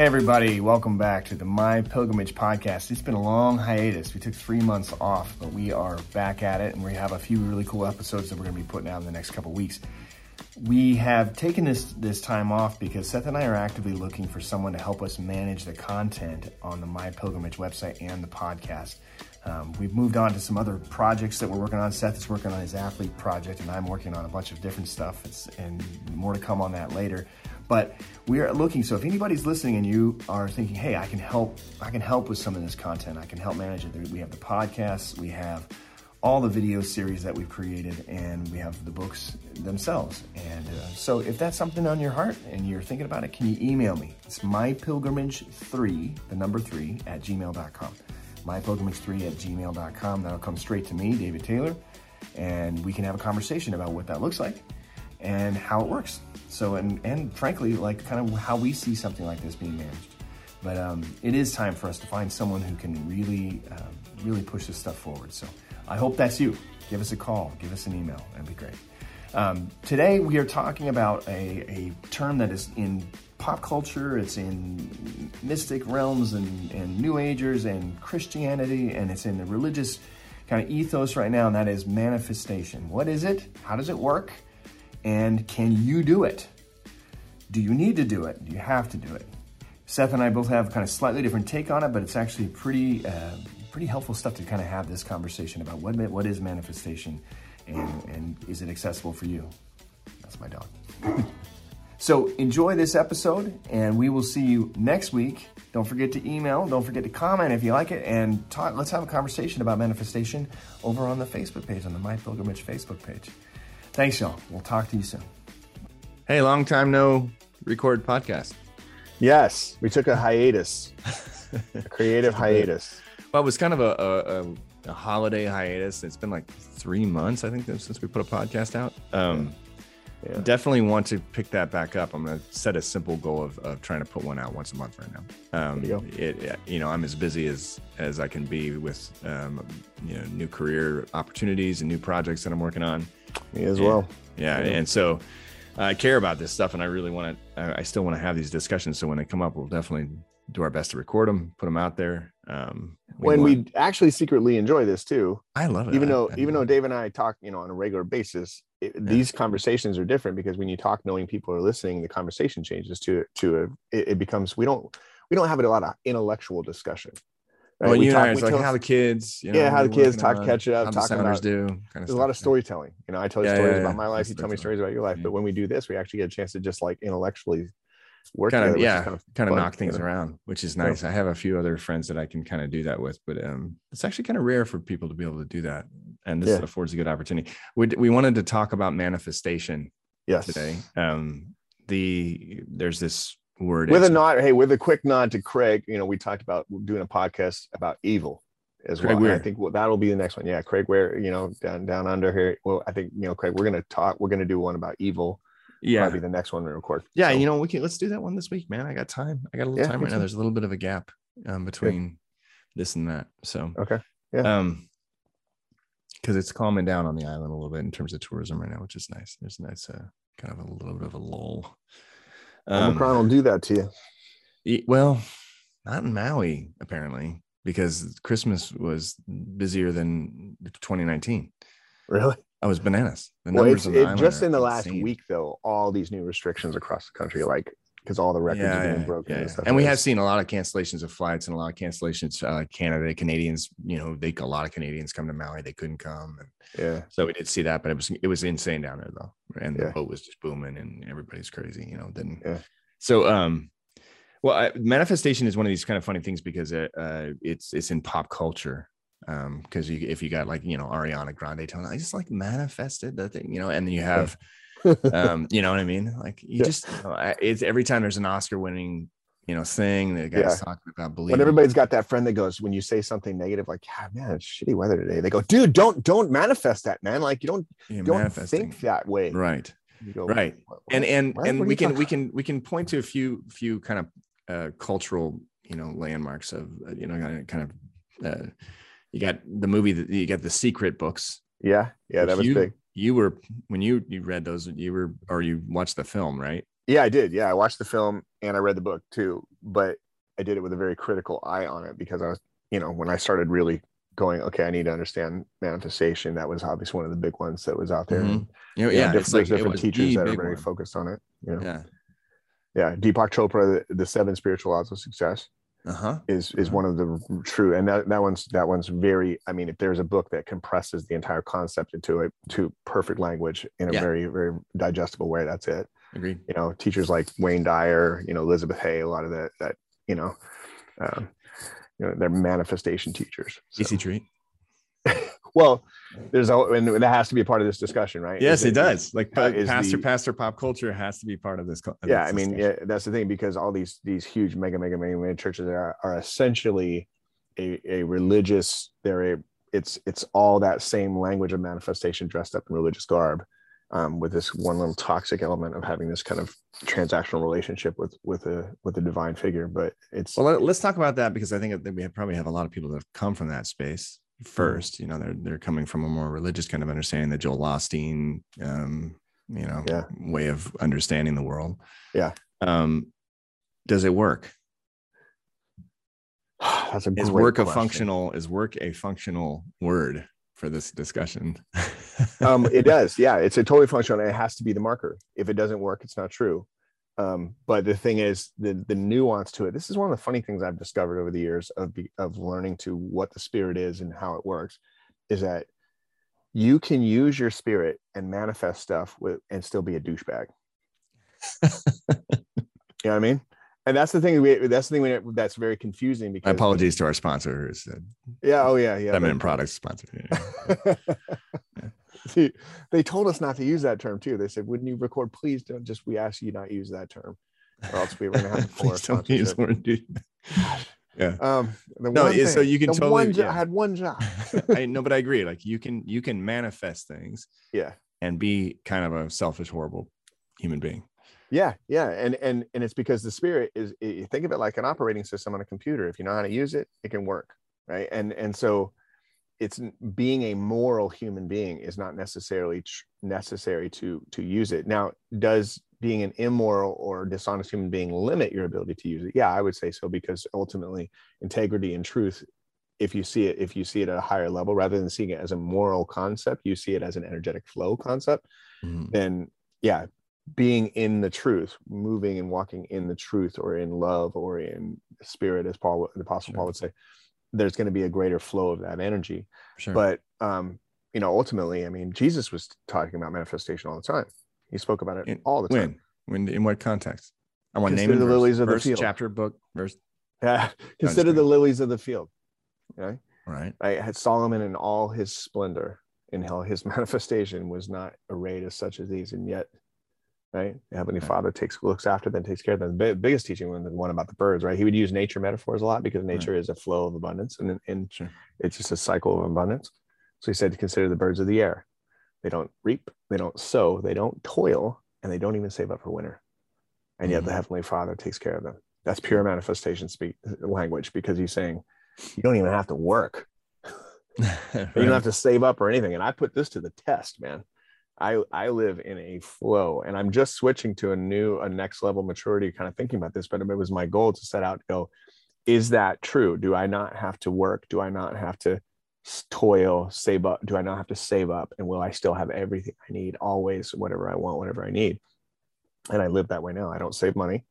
Hey, everybody, welcome back to the My Pilgrimage podcast. It's been a long hiatus. We took three months off, but we are back at it, and we have a few really cool episodes that we're going to be putting out in the next couple weeks. We have taken this, this time off because Seth and I are actively looking for someone to help us manage the content on the My Pilgrimage website and the podcast. Um, we've moved on to some other projects that we're working on. Seth is working on his athlete project, and I'm working on a bunch of different stuff. It's, and more to come on that later. But we are looking. So if anybody's listening and you are thinking, "Hey, I can help. I can help with some of this content. I can help manage it." We have the podcasts. We have all the video series that we've created, and we have the books themselves. And uh, so, if that's something on your heart and you're thinking about it, can you email me? It's mypilgrimage3, the number three, at gmail.com. Mypilgrimage3 at gmail.com. That'll come straight to me, David Taylor, and we can have a conversation about what that looks like and how it works. So, and, and frankly, like kind of how we see something like this being managed. But um, it is time for us to find someone who can really, uh, really push this stuff forward. So I hope that's you. Give us a call, give us an email. That'd be great. Um, today we are talking about a, a term that is in pop culture, it's in mystic realms and, and New Agers and Christianity, and it's in the religious kind of ethos right now, and that is manifestation. What is it? How does it work? And can you do it? Do you need to do it? Do you have to do it? Seth and I both have kind of slightly different take on it, but it's actually pretty, uh, pretty helpful stuff to kind of have this conversation about what what is manifestation, and and is it accessible for you? That's my dog. so enjoy this episode, and we will see you next week. Don't forget to email. Don't forget to comment if you like it, and talk, let's have a conversation about manifestation over on the Facebook page on the My Pilgrimage Facebook page. Thanks, y'all. We'll talk to you soon. Hey, long time no record podcast. Yes, we took a hiatus, a creative hiatus. Well, it was kind of a, a, a, holiday hiatus. It's been like three months, I think, since we put a podcast out. Um, yeah. Definitely want to pick that back up. I'm going to set a simple goal of, of trying to put one out once a month right now. Um, you, it, you know, I'm as busy as as I can be with um, you know new career opportunities and new projects that I'm working on. Me as well. Yeah, yeah. and so I care about this stuff, and I really want to. I still want to have these discussions. So when they come up, we'll definitely do our best to record them, put them out there. Um, we when want... we actually secretly enjoy this too. I love it. Even though, I, I even though Dave and I talk, you know, on a regular basis, it, yeah. these conversations are different because when you talk, knowing people are listening, the conversation changes to to a, it, it becomes we don't we don't have a lot of intellectual discussion. Right? Well, we you talk, know, it's like how the kids, you know, yeah, how the kids talk, catch it up, talk about do. Kind of there's stuff, a lot of storytelling. You know, I tell you yeah, stories yeah, about my life, you tell me stories about your life. But when we do this, we actually get a chance to just like intellectually work kind of yeah kind of, kind of knock things around which is nice. I have a few other friends that i can kind of do that with but um it's actually kind of rare for people to be able to do that and this affords a good opportunity. We, we wanted to talk about manifestation yes. today. Um the there's this word with a nod hey with a quick nod to craig you know we talked about doing a podcast about evil as Craig well. I think well, that'll be the next one. Yeah, Craig, where you know down down under here. Well, I think you know, Craig, we're gonna talk. We're gonna do one about evil yeah probably the next one we record yeah so. you know we can let's do that one this week man i got time i got a little yeah, time right now there's a little bit of a gap um, between Good. this and that so okay yeah um because it's calming down on the island a little bit in terms of tourism right now which is nice there's a nice uh, kind of a little bit of a lull um, Omicron will do that to you well not in maui apparently because christmas was busier than 2019 really I was bananas. The well, numbers it, just in the last insane. week, though, all these new restrictions across the country, like because all the records yeah, are being broken yeah, and stuff. And we have seen a lot of cancellations of flights and a lot of cancellations. Uh, Canada, Canadians, you know, they a lot of Canadians come to Maui, they couldn't come. And yeah, so we did see that, but it was it was insane down there though, and the boat was just booming and everybody's crazy, you know. Then yeah. So um, well, I, manifestation is one of these kind of funny things because it, uh, it's it's in pop culture um because you if you got like you know ariana grande telling i just like manifested the thing you know and then you have um you know what i mean? Like you yeah. just you know, it's every time there's an oscar winning you know thing the guy's yeah. talking about believing when everybody's got that friend that goes when you say something negative like yeah man it's shitty weather today they go dude don't don't manifest that man. Like you don't yeah, don't think that way. Right. Go, right. What, what, and and what, and we can we can we can point to a few few kind of uh cultural you know landmarks of uh, you know kind of uh you got the movie that you got the secret books. Yeah yeah that was you, big you were when you you read those you were or you watched the film right Yeah, I did. Yeah, I watched the film and I read the book too, but I did it with a very critical eye on it because I was, you know, when I started really going, okay, I need to understand manifestation. That was obviously one of the big ones that was out there. Mhm. You know, know, yeah, different, like there's different teachers that are very one. focused on it. You know, Yeah. yeah. Deepak Chopra, the, the seven spiritual laws of success Uh huh. is is Uh-huh. one of the true, and that, that one's that one's very. I mean, if there's a book that compresses the entire concept into a to perfect language in a Yeah. very very digestible way, that's it. Agreed. You know, teachers like Wayne Dyer, you know, Elizabeth Hay, a lot of that that you know, um, you know, they're manifestation teachers. So- Easy treat. well, there's a, and that has to be a part of this discussion, right? Yes, Is it does. Like uh, is pastor, the- pastor, pop culture has to be part of this. of yeah this i mean yeah, that's the thing because all these these huge mega mega mega, mega churches are, are essentially a, a religious they're a it's it's all that same language of manifestation dressed up in religious garb um, with this one little toxic element of having this kind of transactional relationship with with a with a divine figure but it's Well, let, us talk about that because I think that we have, probably have a lot of people that have come from that space first. You know, they're they're coming from a more religious kind of understanding, the Joel Osteen, um, you know, Yeah. way of understanding the world. Yeah. Um, does it work? that's a Is work a functional? Is work a functional word for this discussion? um it does yeah it's a totally functional it has to be the marker if it doesn't work it's not true um but the thing is the the nuance to it this is one of the funny things i've discovered over the years of be, of learning to what the spirit is and how it works is that you can use your spirit and manifest stuff with and still be a douchebag you know what i mean and that's the thing we, that's the thing we, that's very confusing because My apologies to our sponsor, who's uh, yeah oh yeah yeah Feminine Products sponsor. Yeah. See, they told us not to use that term too. They said, "Wouldn't you record, please don't just we ask you not to use that term, or else we were going to have our Please don't use sponsorship." word dude. Yeah. Um, the No, yeah, so you can totally- one jo- yeah. I had one job. I know, but I agree. Like you can you can manifest things yeah, and be kind of a selfish, horrible human being. yeah, yeah, and and and it's because the spirit is. You think of it like an operating system on a computer. If you know how to use it, it can work, right? And and so it's being a moral human being is not necessarily tr- necessary to to use it now does being an immoral or dishonest human being limit your ability to use it yeah i would say so because ultimately integrity and truth if you see it if you see it at a higher level rather than seeing it as a moral concept you see it as an energetic flow concept Mhm. then yeah being in the truth moving and walking in the truth or in love or in spirit as paul the apostle Sure. paul would say there's going to be a greater flow of that energy Sure. but um you know ultimately i mean jesus was talking about manifestation all the time he spoke about it In- all the time when? When in what context? I want name Consider the verse, lilies of the verse, field. chapter, book, verse. yeah consider the lilies of the field okay Right. I had solomon in all his splendor in hell. his manifestation was not arrayed as such as these and yet right the heavenly Right. father takes looks after them takes care of them the bi- biggest teaching was the one about the birds right he would use nature metaphors a lot because nature is a flow of abundance and and Sure. it's just a cycle of abundance so he said to consider the birds of the air they don't reap they don't sow they don't toil and they don't even save up for winter and yet the Mhm. heavenly father takes care of them that's pure manifestation speak language because he's saying you don't even have to work you don't have to save up or anything. And I put this to the test, man. I I live in a flow, and I'm just switching to a new, a next level maturity, kind of thinking about this. But it was my goal to set out go, is that true? Do I not have to work? Do I not have to toil, save up? Do I not have to save up? And will I still have everything I need always, whatever I want, whatever I need? And I live that way now. I don't save money.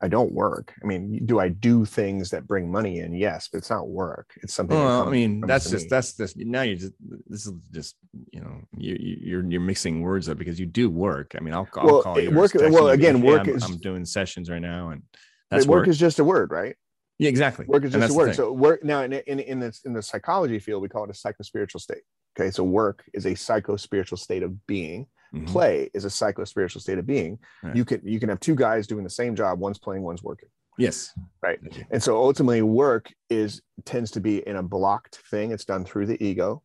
I don't work. I mean, do I do things that bring money in? Yes, but it's not work. It's something. Well, I mean, that's just me. that's just now you're just this is just you know you you- you're you're mixing words up because you do work. I mean, I'll, I'll Well, call it- you. work- well, again, "Hey, work I'm, is- I'm doing sessions right now, and that's work, work. is just a word, right? yeah, exactly. Work is just a word. So work now in in in this in the psychology field, we call it a psychospiritual state. Okay, so work is a psychospiritual state of being. Mhm. Play is a psychospiritual state of being. Right. You can you can have two guys doing the same job. One's playing, one's working. Yes. Right. And so ultimately, work is tends to be in a blocked thing. It's done through the ego,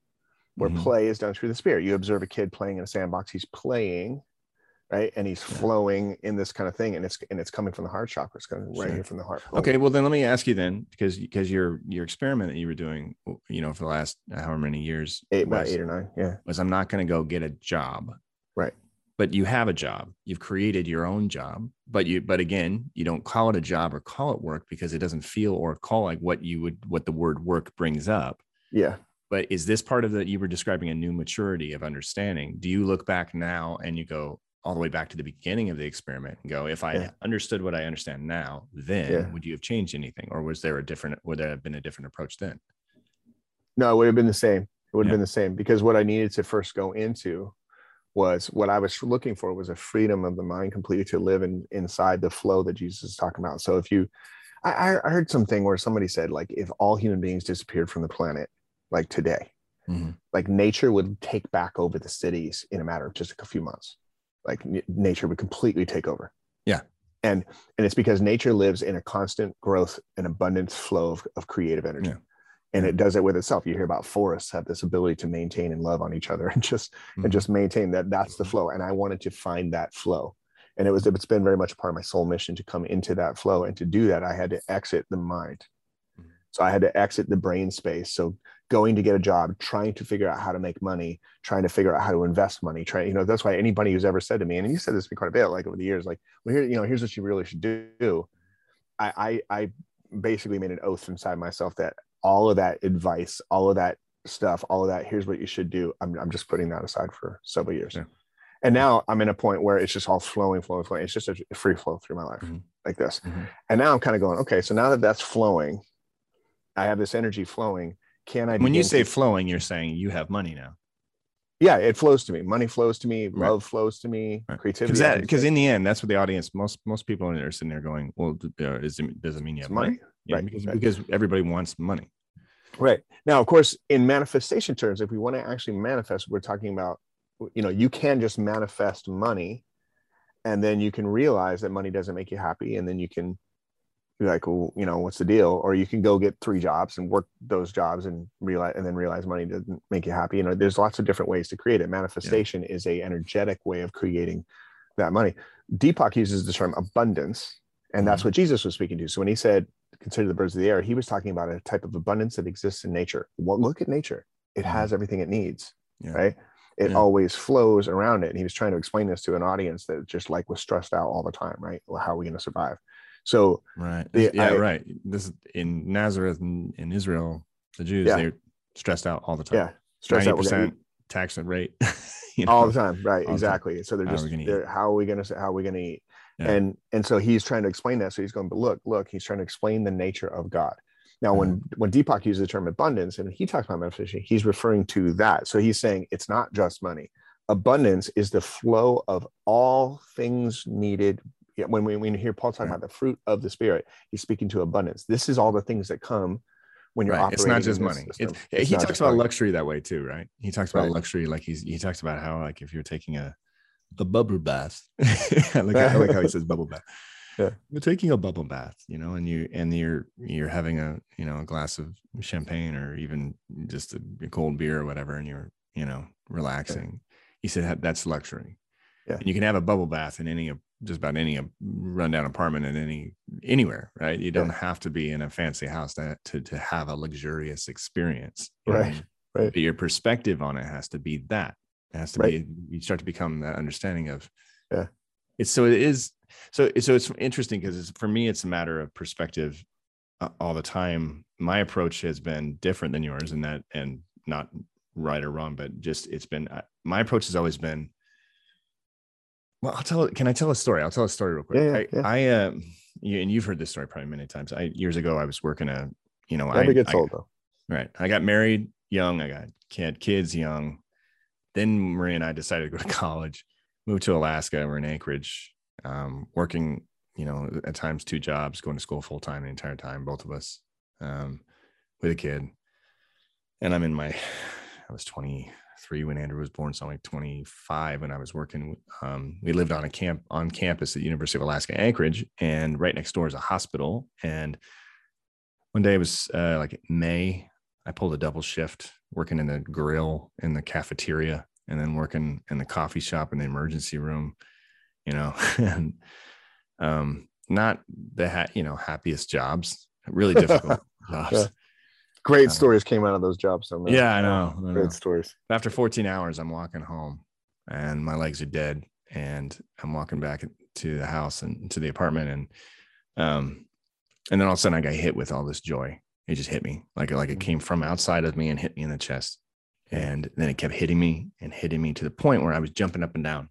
where Mhm. play is done through the spirit. You observe a kid playing in a sandbox. He's playing, right, and he's Yeah. flowing in this kind of thing, and it's and it's coming from the heart chakra. It's coming right here from the heart. Okay, well then let me ask you then, because because your your experiment that you were doing, you know, for the last however many years eight was, eight or nine. Yeah. was I'm not going to go get a job, Right. but you have a job you've created your own job but you but again you don't call it a job or call it work because it doesn't feel or call like what you would what the word work brings up yeah but is this part of that you were describing a new maturity of understanding do you look back now and you go all the way back to the beginning of the experiment and go if i yeah. understood what i understand now then yeah. would you have changed anything or was there a different would there have been a different approach then no it would have been the same it would have yeah. been the same because what i needed to first go into was what I was looking for was a freedom of the mind completely to live in inside the flow that Jesus is talking about. So if you, I, I heard something where somebody said like if all human beings disappeared from the planet, like today, mm-hmm. like nature would take back over the cities in a matter of just a few months. Like n- nature would completely take over. Yeah. And and it's because nature lives in a constant growth and abundance flow of, of creative energy. Yeah and it does it with itself. You hear about forests have this ability to maintain and love on each other and just mm-hmm. and just maintain that that's the flow and i wanted to find that flow. And it was it's been very much a part of my soul mission to come into that flow and to do that i had to exit the mind. Mm-hmm. so i had to exit the brain space. So going to get a job trying to figure out how to make money trying to figure out how to invest money trying you know that's why anybody who's ever said to me and you said this to me quite a bit like over the years like well here you know here's what you really should do. I i, I basically made an oath inside myself that all of that advice, all of that stuff, all of that, here's what you should do. I'm, I'm just putting that aside for several years. Yeah. And now I'm in a point where it's just all flowing, flowing, flowing. It's just a free flow through my life mm-hmm. like this. Mm-hmm. And now I'm kind of going, okay, so now that that's flowing, I have this energy flowing. Can I? When you say to- flowing, you're saying you have money now. Yeah, it flows to me. Money flows to me. Right. Love flows to me. Right. Creativity. Because in the end, that's what the audience, most most people are sitting there going, "Well, uh, is it, does it mean you have money?" money? Right. Because, right. because everybody wants money. Right. Now, of course, in manifestation terms, if we want to actually manifest, we're talking about, you know, you can just manifest money and then you can realize that money doesn't make you happy. And then you can be like, well, you know, what's the deal? Or you can go get three jobs and work those jobs and realize, and then realize money doesn't make you happy. You know, there's lots of different ways to create it. Manifestation yeah. is a energetic way of creating that money. Deepak uses the term abundance, and that's mm-hmm. what Jesus was speaking to. So when he said, consider the birds of the air, he was talking about a type of abundance that exists in nature. Well, look at nature; it has mm-hmm. everything it needs, yeah. right? It yeah. always flows around it. And he was trying to explain this to an audience that just like was stressed out all the time, right? Well, how are we going to survive? So, right, the, yeah, I, right. This in Nazareth in, in Israel, the Jews yeah. they're stressed out all the time. Yeah, stressed 90% out. tax rate. you know, all the time, right? Exactly. Time. So they're just, how are we going to how are we going to eat? Yeah. And and so he's trying to explain that. So he's going, but look, look, he's trying to explain the nature of God. Now, when mm-hmm. when Deepak uses the term abundance and he talks about manifestation, he's referring to that. So he's saying it's not just money. Abundance is the flow of all things needed. When we, when we hear Paul talking right. about the fruit of the spirit, he's speaking to abundance. This is all the things that come when you're right. It's not just money. It's, it's he talks about money. luxury that way too, right? He talks about right. luxury like he's he talks about how like if you're taking a a bubble bath. I, like, I like how he says bubble bath. Yeah. You're taking a bubble bath, you know, and you and you're you're having a you know a glass of champagne or even just a, a cold beer or whatever, and you're you know relaxing. Yeah. He said that's luxury. Yeah. And you can have a bubble bath in any just about any rundown apartment in any anywhere, right? You don't yeah. have to be in a fancy house to to, to have a luxurious experience, right? Right. But your perspective on it has to be that it has to right. be you start to become that understanding of yeah. It's so it is so so it's interesting because for me it's a matter of perspective uh, all the time. My approach has been different than yours, and that and not right or wrong, but just it's been uh, my approach has always been. Well, I'll tell. Can I tell a story? I'll tell a story real quick. Yeah, yeah, I, yeah. I, uh, you, and you've heard this story probably many times. I years ago, I was working a, you know, never I, gets I, old though. Right. I got married young. I got had kids young then Maria and I decided to go to college, moved to Alaska. We're in Anchorage, um, working, you know, at times two jobs, going to school full time the entire time, both of us, um, with a kid. And I'm in my, I was 23 when Andrew was born, so I'm like 25 when I was working. Um, we lived on a camp on campus at University of Alaska Anchorage, and right next door is a hospital. And one day it was uh, like May. I pulled a double shift working in the grill in the cafeteria and then working in the coffee shop in the emergency room, you know, and um, not the ha- you know happiest jobs, really difficult jobs. Yeah. Great uh, stories came out of those jobs. So yeah, I know, I know. Great stories. After 14 hours, I'm walking home, and my legs are dead, and I'm walking back to the house and to the apartment, and um, and then all of a sudden I got hit with all this joy. It just hit me like like it came from outside of me and hit me in the chest, and then it kept hitting me and hitting me to the point where I was jumping up and down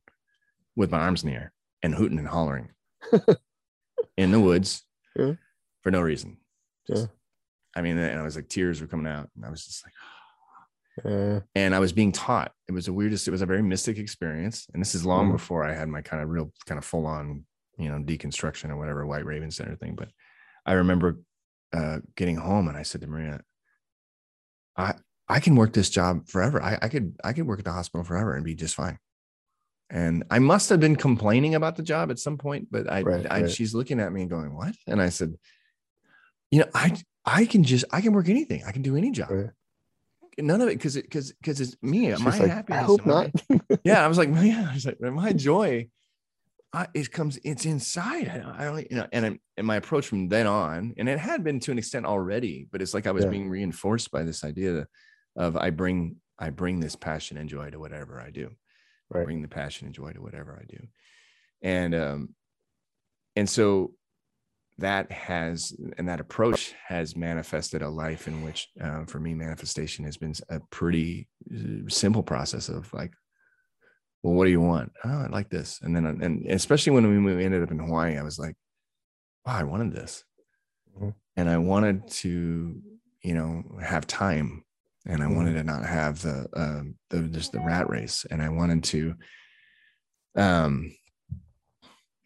with my arms in the air and hooting and hollering in the woods yeah. for no reason. Just, yeah. I mean, and I was like, tears were coming out, and I was just like, uh, and I was being taught. It was the weirdest. It was a very mystic experience, and this is long mm-hmm. before I had my kind of real, kind of full on, you know, deconstruction or whatever White Raven Center thing. But I remember uh, getting home, and I said to Maria, "I I can work this job forever. I, I could I could work at the hospital forever and be just fine." And I must have been complaining about the job at some point, but I, right, I right. she's looking at me and going, "What?" And I said, "You know, I I can just I can work anything. I can do any job." Right none of it because it because because it's me. She's my like, happiness. I hope not. yeah, I was like, yeah, I was like, my joy, I, it comes, it's inside. I, I don't, you know, and I, and my approach from then on, and it had been to an extent already, but it's like I was yeah. being reinforced by this idea of I bring I bring this passion and joy to whatever I do. Right. I bring the passion and joy to whatever I do, and um, and so that has and that approach has manifested a life in which uh, for me manifestation has been a pretty uh, simple process of like well what do you want oh i like this and then and especially when we ended up in hawaii i was like wow i wanted this mm-hmm. and i wanted to you know have time and i mm-hmm. wanted to not have the uh, the just the rat race and i wanted to um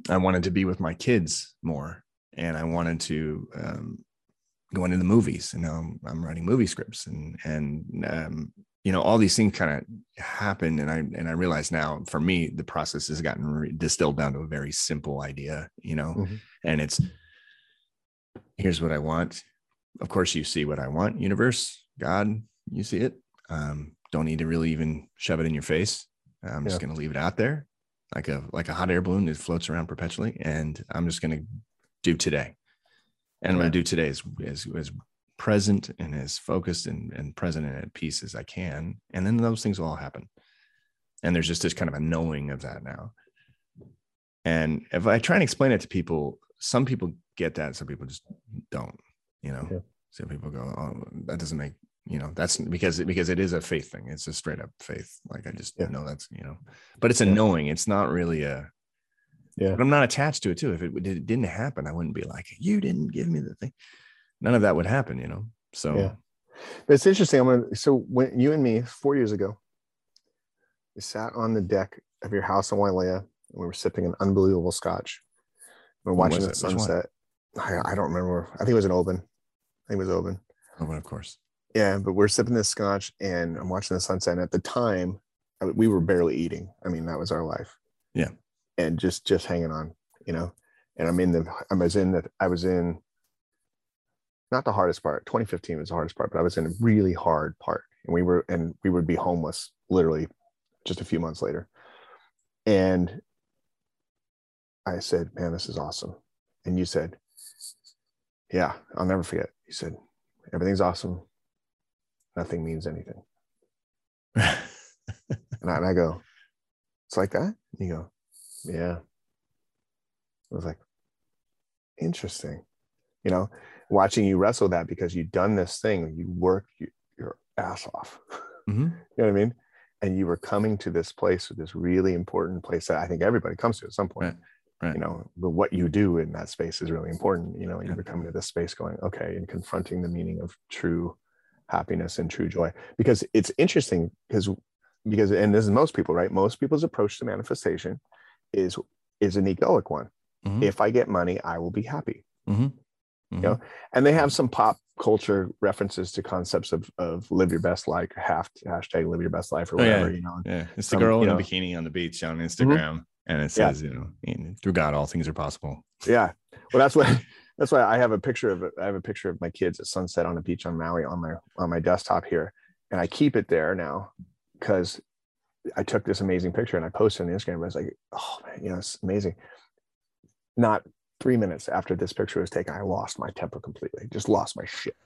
i wanted to be with my kids more and I wanted to um, go into the movies. And now I'm, I'm, writing movie scripts, and and um, you know all these things kind of happen. And I and I realize now, for me, the process has gotten re- distilled down to a very simple idea. You know, mm-hmm. and it's here's what I want. Of course, you see what I want. Universe, God, you see it. Um, don't need to really even shove it in your face. I'm just going to leave it out there like a like a hot air balloon that floats around perpetually and i'm just going to do today. And I'm going to do today as, as, as present and as focused and, and present and at peace as I can. And then those things will all happen. And there's just this kind of a knowing of that now. And if I try and explain it to people, some people get that, some people just don't, you know. Yeah. Some people go, Oh, that doesn't make you know, that's because because it is a faith thing. It's a straight up faith. Like I just yeah. know that's, you know, but it's a yeah. knowing. It's not really a yeah. But I'm not attached to it too. If it, it didn't happen, I wouldn't be like, you didn't give me the thing. None of that would happen, you know? So yeah. But it's interesting. I'm gonna so when you and me four years ago, we sat on the deck of your house in Wailea and we were sipping an unbelievable scotch. We are watching the sunset. I, I, don't remember. I think it was an Oban. I think it was Oban. Oban, of course. Yeah, but we're sipping this scotch and I'm watching the sunset. And at the time, we were barely eating. I mean, that was our life. Yeah and just just hanging on, you know. And I'm in the I was in that I was in not the hardest part. 2015 was the hardest part, but I was in a really hard part, and we were and we would be homeless literally just a few months later. And I said, "Man, this is awesome." And you said, "Yeah, I'll never forget." You said, "Everything's awesome. Nothing means anything." and, I, and I go, "It's like that." And you go, yeah. I was like, interesting. You know, watching you wrestle that because you've done this thing, you work you, your ass off. Mm-hmm. you know what I mean? And you were coming to this place, this really important place that I think everybody comes to at some point. Right. Right. You know, but what you do in that space is really important. You know, you're coming to this space going, okay, and confronting the meaning of true happiness and true joy. Because it's interesting because because and this is most people, right? Most people's approach to manifestation is is an egoic one. Mm-hmm. If I get money, I will be happy. Mm-hmm. Mm-hmm. You know, and they have some pop culture references to concepts of of live your best life, half hashtag live your best life or whatever. Oh, yeah. You know, yeah, it's the girl in know. a bikini on the beach on mm-hmm. Instagram, and it says, yeah. you know, through God, all things are possible. Yeah, well, that's what. That's why I have a picture of I have a picture of my kids at sunset on a beach on Maui on my on my desktop here, and I keep it there now because I took this amazing picture and I posted on Instagram. I was like, oh man, you know, it's amazing. Not three minutes after this picture was taken, I lost my temper completely. Just lost my shit.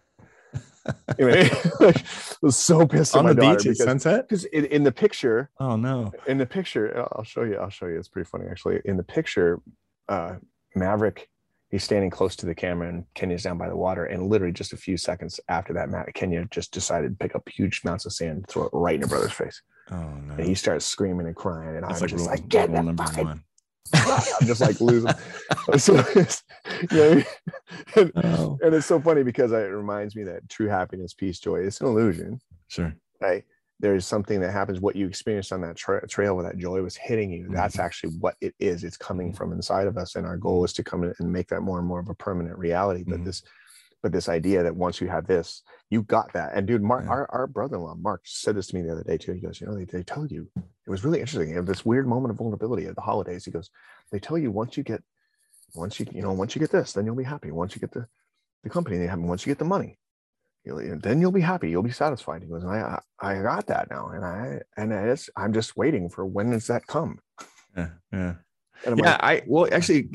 anyway, I was so pissed on the beach at sunset because in, in, the picture. Oh no! In the picture, I'll show you. I'll show you. It's pretty funny actually. In the picture, uh, Maverick, he's standing close to the camera, and Kenya's down by the water. And literally, just a few seconds after that, Matt Kenya just decided to pick up huge amounts of sand, throw it right in her brother's face. Oh no! And he starts screaming and crying, and That's I'm like just like, "Get the fucking one. I'm just like losing. so it's, you know, and, oh. and, it's so funny because it reminds me that true happiness, peace, joy, it's an illusion. Sure. Right. There's something that happens. What you experienced on that tra- trail where that joy was hitting you, mm-hmm. that's actually what it is. It's coming mm-hmm. from inside of us. And our goal is to come in and make that more and more of a permanent reality. But mm-hmm. this but this idea that once you have this, you got that. And dude, Mark, yeah. our, our brother-in-law, Mark, said this to me the other day too. He goes, you know, they, they tell you, it was really interesting. You have this weird moment of vulnerability at the holidays. He goes, they tell you once you get, once you, you know, once you get this, then you'll be happy. Once you get the, the company they have, once you get the money, you'll, then you'll be happy. You'll be satisfied. He goes, I, I, I got that now. And I, and it's, I'm just waiting for when does that come? Yeah. Yeah yeah, like, I well actually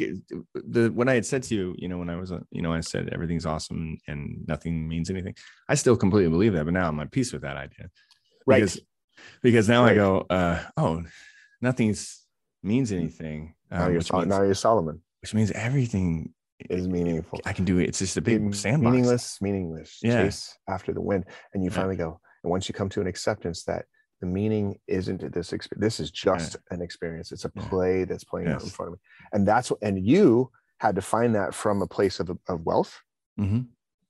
the when I had said to you, you know, when I was uh, you know, I said everything's awesome and nothing means anything. I still completely believe that, but now I'm at peace with that idea. Right. Because because now right. I go, uh, oh, nothing's means anything. Um, now you're means, now you're Solomon. Which means everything is meaningful. I can do it. It's just a big sandbox. Meaningless, meaningless. Yeah. Chase after the wind. And you yeah. finally go, and once you come to an acceptance that the meaning isn't this experience. This is just yeah. an experience. It's a play that's playing yes. out in front of me. And that's what, and you had to find that from a place of, of wealth. Mm-hmm.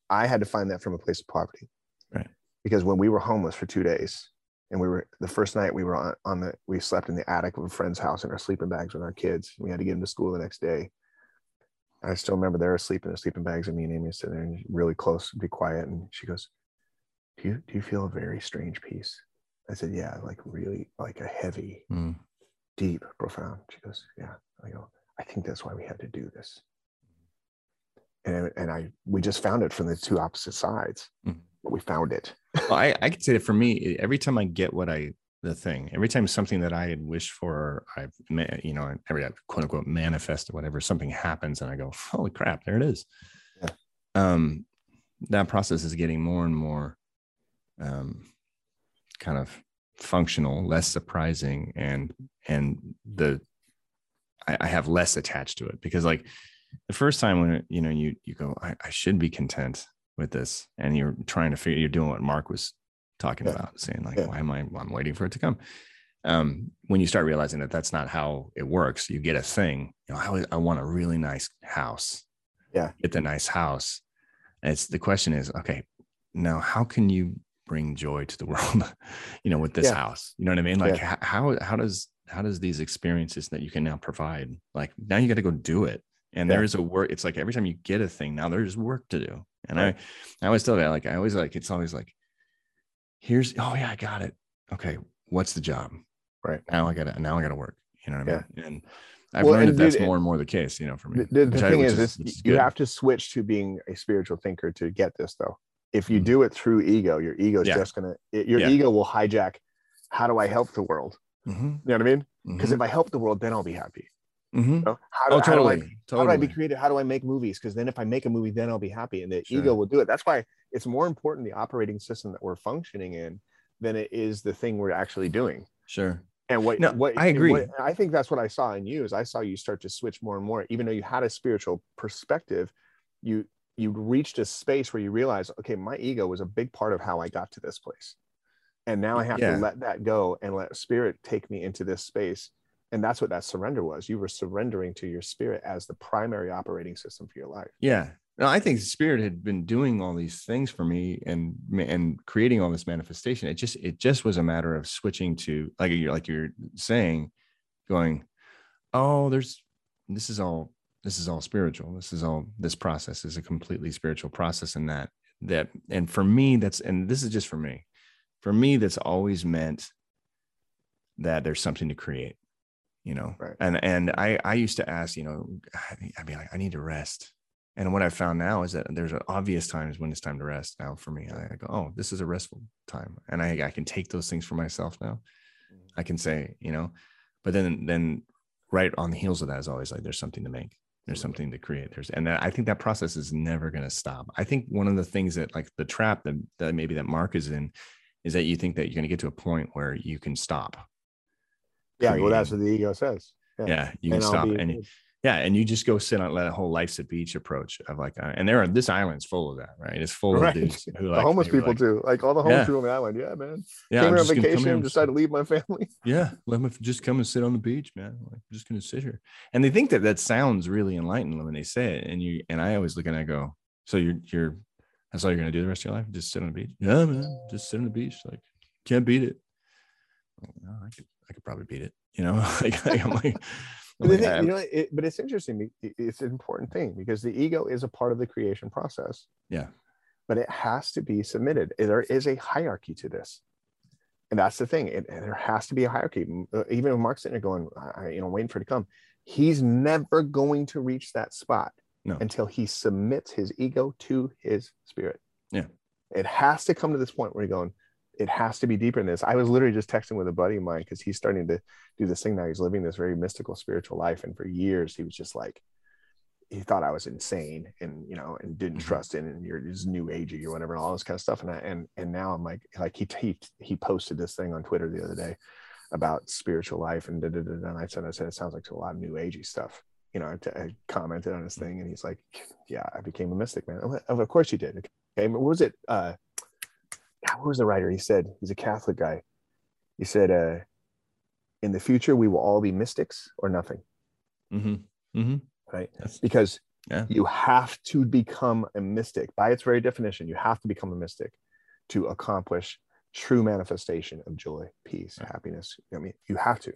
I had to find that from a place of poverty. Right. Because when we were homeless for two days and we were, the first night we were on, on the, we slept in the attic of a friend's house in our sleeping bags with our kids. We had to get them to school the next day. I still remember they're asleep in their sleeping bags and me and Amy sitting there really close, be quiet. And she goes, do you, do you feel a very strange peace? I said, yeah, like really like a heavy, mm. deep, profound. She goes, yeah. I go, I think that's why we had to do this. And, and I, we just found it from the two opposite sides, mm. But we found it. well, I, I could say that for me, every time I get what I, the thing, every time something that I had wished for, I've, you know, every quote unquote manifest or whatever, something happens and I go, holy crap, there it is. Yeah. Um, that process is getting more and more um, kind of functional, less surprising, and and the I, I, have less attached to it because like the first time when you know you you go I, I should be content with this, and you're trying to figure you're doing what Mark was talking yeah. about, saying like yeah. why am I I'm waiting for it to come. Um, when you start realizing that that's not how it works, you get a thing. You know, I, I want a really nice house. Yeah, get the nice house. And it's the question is okay. Now, how can you bring joy to the world you know with this yeah. house you know what i mean like how how does how does these experiences that you can now provide like now you got to go do it and yeah. there is a work it's like every time you get a thing now there's work to do and right. i i always tell that like i always like it's always like here's oh yeah i got it okay what's the job right now i gotta now i gotta work you know what i mean and I've well, learned that that's more and more the case, you know, for me. The, the thing I, is, is, is you have to switch to being a spiritual thinker to get this, though if you mm-hmm. do it through ego your ego is yeah. just gonna it, your yeah. ego will hijack how do i help the world mm-hmm. you know what i mean because mm-hmm. if i help the world then i'll be happy mm-hmm. you know? how, do, oh, totally. how, do I, totally. how do i be creative how do i make movies because then if i make a movie then i'll be happy and the sure. ego will do it that's why it's more important the operating system that we're functioning in than it is the thing we're actually doing sure and what, no, what I agree. What, I think that's what I saw in you is I saw you start to switch more and more, even though you had a spiritual perspective, you you reached a space where you realize, okay, my ego was a big part of how I got to this place. And now I have yeah. to let that go and let spirit take me into this space. And that's what that surrender was. You were surrendering to your spirit as the primary operating system for your life. Yeah. No, I think spirit had been doing all these things for me and and creating all this manifestation. It just it just was a matter of switching to like you're like you're saying, going, oh, there's this is all this is all spiritual this is all this process is a completely spiritual process and that that and for me that's and this is just for me for me that's always meant that there's something to create you know right. and and i i used to ask you know i'd be like i need to rest. And what i found now is that there's obvious times when it's time to rest now for me. I go oh this is a restful time. And i i can take those things for myself now. Mm-hmm. i can say you know but then then right on the heels of that is always like there's something to make. There's something to create. There's and that, i think that process is never going to stop. I think one of the things that like the trap that, that maybe that mark is in is that you think that you're going to get to a point where you can stop yeah creating. well that's what the ego says yeah, yeah you can and stop and yeah and you just go sit on a whole life's a beach approach of like uh, and there are this island's full of that right? It's full right. of dudes who like, the homeless people like, too. Like all the homeless yeah. people on the island. Yeah man. Yeah came I'm here on vacation and decided to leave my family. Yeah let me just come and sit on the beach man. Like, I'm just gonna sit here. And they think that that sounds really enlightened when they say it. And you and I always look and I go so you're you're that's all you're gonna do the rest of your life? Just sit on the beach? Yeah man just sit on the beach. Like can't beat it. I could I could probably beat it you know like, like I'm like but, like, you know, it, but it's interesting. It's an important thing because the ego is a part of the creation process. Yeah. But it has to be submitted. There is a hierarchy to this. And that's the thing. It, there has to be a hierarchy. Uh, even if Mark's sitting there going, I, you know, waiting for it to come, he's never going to reach that spot no. until he submits his ego to his spirit. Yeah. It has to come to this point where you're going, it has to be deeper than this. I was literally just texting with a buddy of mine because he's starting to do this thing now. He's living this very mystical spiritual life. And for years, he was just like, he thought I was insane and, you know, and didn't mm-hmm. trust in and you're just new agey or whatever and all this kind of stuff. And I, and, and now I'm like, like he, he, he posted this thing on Twitter the other day about spiritual life and da, da, da, and I said, I said, it sounds like to a lot of new agey stuff. You know, I, I commented on his thing and he's like, yeah, I became a mystic, man. Of course you did. Okay. What was it? Uh, what was the writer? He said he's a Catholic guy. He said, uh, "In the future, we will all be mystics or nothing." Mm-hmm. Mm-hmm. Right? Because yeah. you have to become a mystic by its very definition. You have to become a mystic to accomplish true manifestation of joy, peace, yeah. happiness. I mean, you have to.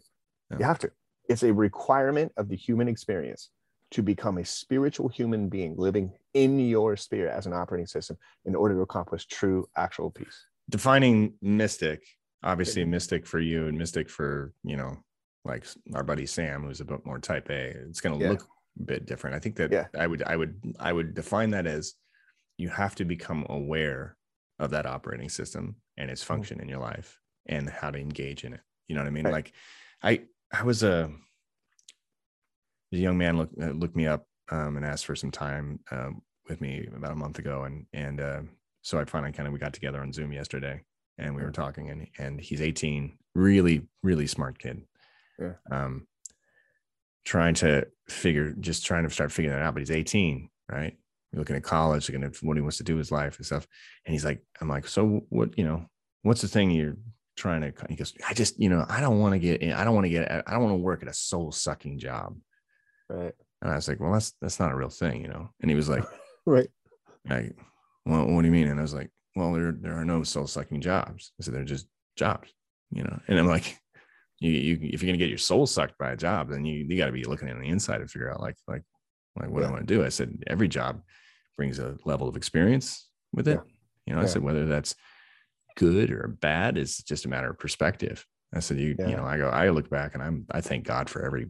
Yeah. You have to. It's a requirement of the human experience to become a spiritual human being living in your spirit as an operating system in order to accomplish true actual peace defining mystic obviously mystic for you and mystic for you know like our buddy sam who's a bit more type a it's going to yeah. look a bit different i think that yeah. i would i would i would define that as you have to become aware of that operating system and its mm-hmm. function mm-hmm. in your life and how to engage in it you know what i mean right. like i i was a a young man looked uh, looked me up um, and asked for some time uh, with me about a month ago, and and uh, so I finally kind of we got together on Zoom yesterday, and we were talking, and and he's 18, really really smart kid, yeah. um, trying to figure, just trying to start figuring that out, but he's 18, right? You're looking at college, looking at what he wants to do with his life and stuff, and he's like, I'm like, so what, you know, what's the thing you're trying to? He goes, I just, you know, I don't want to get, in, I don't want to get, I don't want to work at a soul sucking job. Right. And I was like, well, that's that's not a real thing, you know. And he was like, right. Like, well, what do you mean? And I was like, well, there there are no soul sucking jobs. I said they're just jobs, you know. And I'm like, you, you if you're gonna get your soul sucked by a job, then you you got to be looking on the inside to figure out like like like what yeah. I want to do. I said every job brings a level of experience with it. Yeah. You know. I said whether that's good or bad is just a matter of perspective. I said, you, you know, I go, I look back and I'm, I thank God for every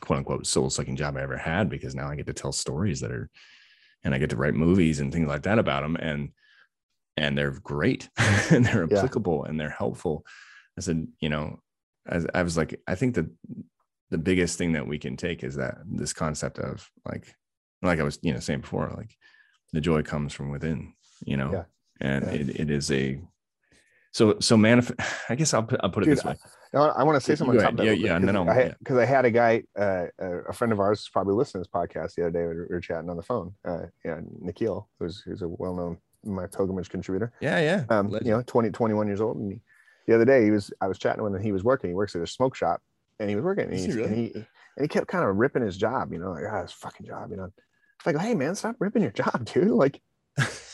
quote unquote soul sucking job I ever had because now I get to tell stories that are, and I get to write movies and things like that about them. And, and they're great and they're applicable yeah. and they're helpful. I said, you know, I, I was like, I think that the biggest thing that we can take is that this concept of like, like I was, you know, saying before, like the joy comes from within, you know, yeah. and yeah. It, it is a, so, so manifest, I guess I'll put, I'll put it Dude, this way. I want to say something. Top yeah, yeah, no, no, because I, I, had a guy, uh, a friend of ours, probably listening to this podcast the other day. We were chatting on the phone. Uh, yeah, Nikhil, who's who's a well-known my pilgrimage contributor. Yeah, yeah. Um, you know, 20, 21 years old, and he, the other day he was, I was chatting with him. He was working. He works at a smoke shop, and he was working, and, he, really? and he and he kept kind of ripping his job. You know, like ah, this fucking job. You know, it's like, hey man, stop ripping your job, dude. Like,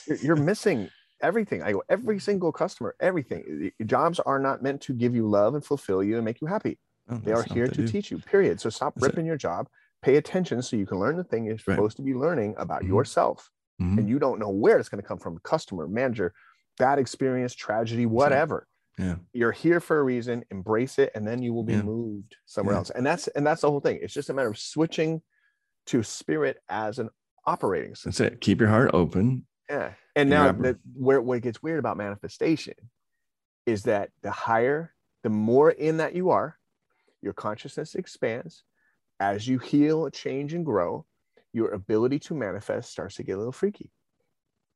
you're, you're missing everything. I go, every single customer, everything. Jobs are not meant to give you love and fulfill you and make you happy. Oh, they are here to do. teach you, period. So stop that's ripping it. your job. Pay attention so you can learn the thing you're right. supposed to be learning about mm-hmm. yourself. Mm-hmm. And you don't know where it's going to come from customer, manager, bad experience, tragedy, whatever. Yeah. You're here for a reason, embrace it, and then you will be yeah. moved somewhere yeah. else. And that's and that's the whole thing. It's just a matter of switching to spirit as an operating system. That's it. Keep your heart open. Yeah. And now that where what gets weird about manifestation is that the higher, the more in that you are, your consciousness expands as you heal, change, and grow. your ability to manifest starts to get a little freaky.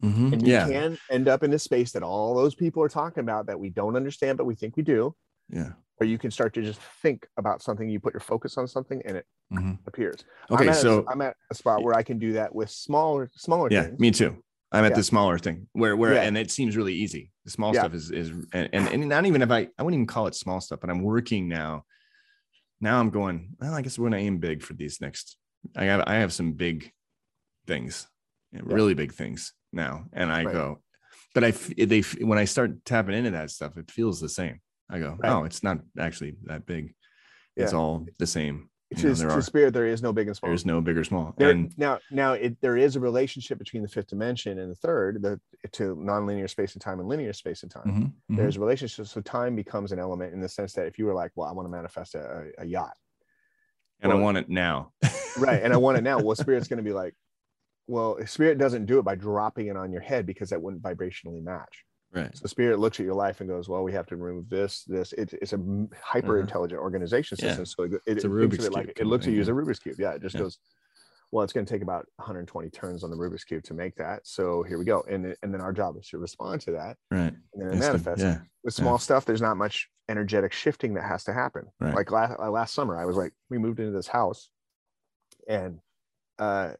Mhm. And you Yeah. can end up in a space that all those people are talking about that we don't understand, but we think we do, Yeah. or you can start to just think about something, you put your focus on something and it Mhm. appears. Okay. I'm at, So a, I'm at a spot where I can do that with smaller, smaller yeah, things. me too. I'm at Yeah. the smaller thing where where Yeah. and it seems really easy. The small Yeah. stuff is is and, and and not even if I I wouldn't even call it small stuff, but I'm working now. Now I'm going. Well, I guess we're gonna aim big for these next. I have I have some big things, really big things now, and I Right. go. But I they when I start tapping into that stuff, it feels the same. I go, Right. oh, it's not actually that big. It's all the same. You know, just to are spirit, there is no big and small. there's no big or small. There, and now, now it, there is a relationship between the fifth dimension and the third, the to nonlinear space and time and linear space and time. Mhm, mhm. There's a relationship, so time becomes an element in the sense that if you were like, "Well, I want to manifest a, a yacht," and I want it now. right, and I want it now. Well, spirit's going to be like, "Well, spirit doesn't do it by dropping it on your head because that wouldn't vibrationally match." Right. So the spirit looks at your life and goes, "Well, we have to remove this, this." It, it's a hyper intelligent organization Uh-huh. Yeah. system, so it, it, It's a it thinks of Rubik's it like it looks at you as a Rubik's cube. Yeah, it just Yeah. goes. Well, it's going to take about 120 turns on the Rubik's cube to make that. So here we go, and and then our job is to respond to that, Right. and then it manifests. yeah. With yeah. small stuff, there's not much energetic shifting that has to happen. Right. Like last last summer, I was like, we moved into this house, and uh,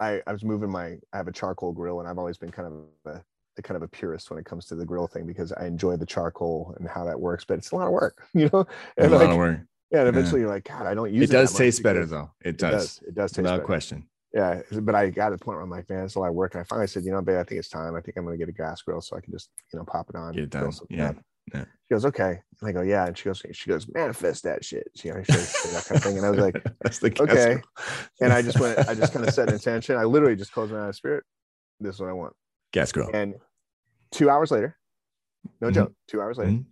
I I was moving my I have a charcoal grill, and I've always been kind of a kind of a purist when it comes to the grill thing because I enjoy the charcoal and how that works, but it's a lot of work, you know. It's And a lot of work. yeah, and eventually you're like, God, I don't use It it. does taste better though. It It does, does. It does taste without better. question. Yeah, but I got to the point where I'm like, man, it's a lot of work. And I finally said, you know, babe, I think it's time. I think I'm gonna get a gas grill so I can just, you know, pop it on. Get it done. Yeah, up. yeah. She goes, okay. And I go, yeah. And she goes, she goes, manifest that shit. She, you know, she goes, that kind of thing. And I was like, That's the okay. and I just went, I just kind of set an intention. I literally just closed my eyes, spirit. This is what I want. Gas grill. And two hours later, no Mhm. joke, two hours later, Mhm.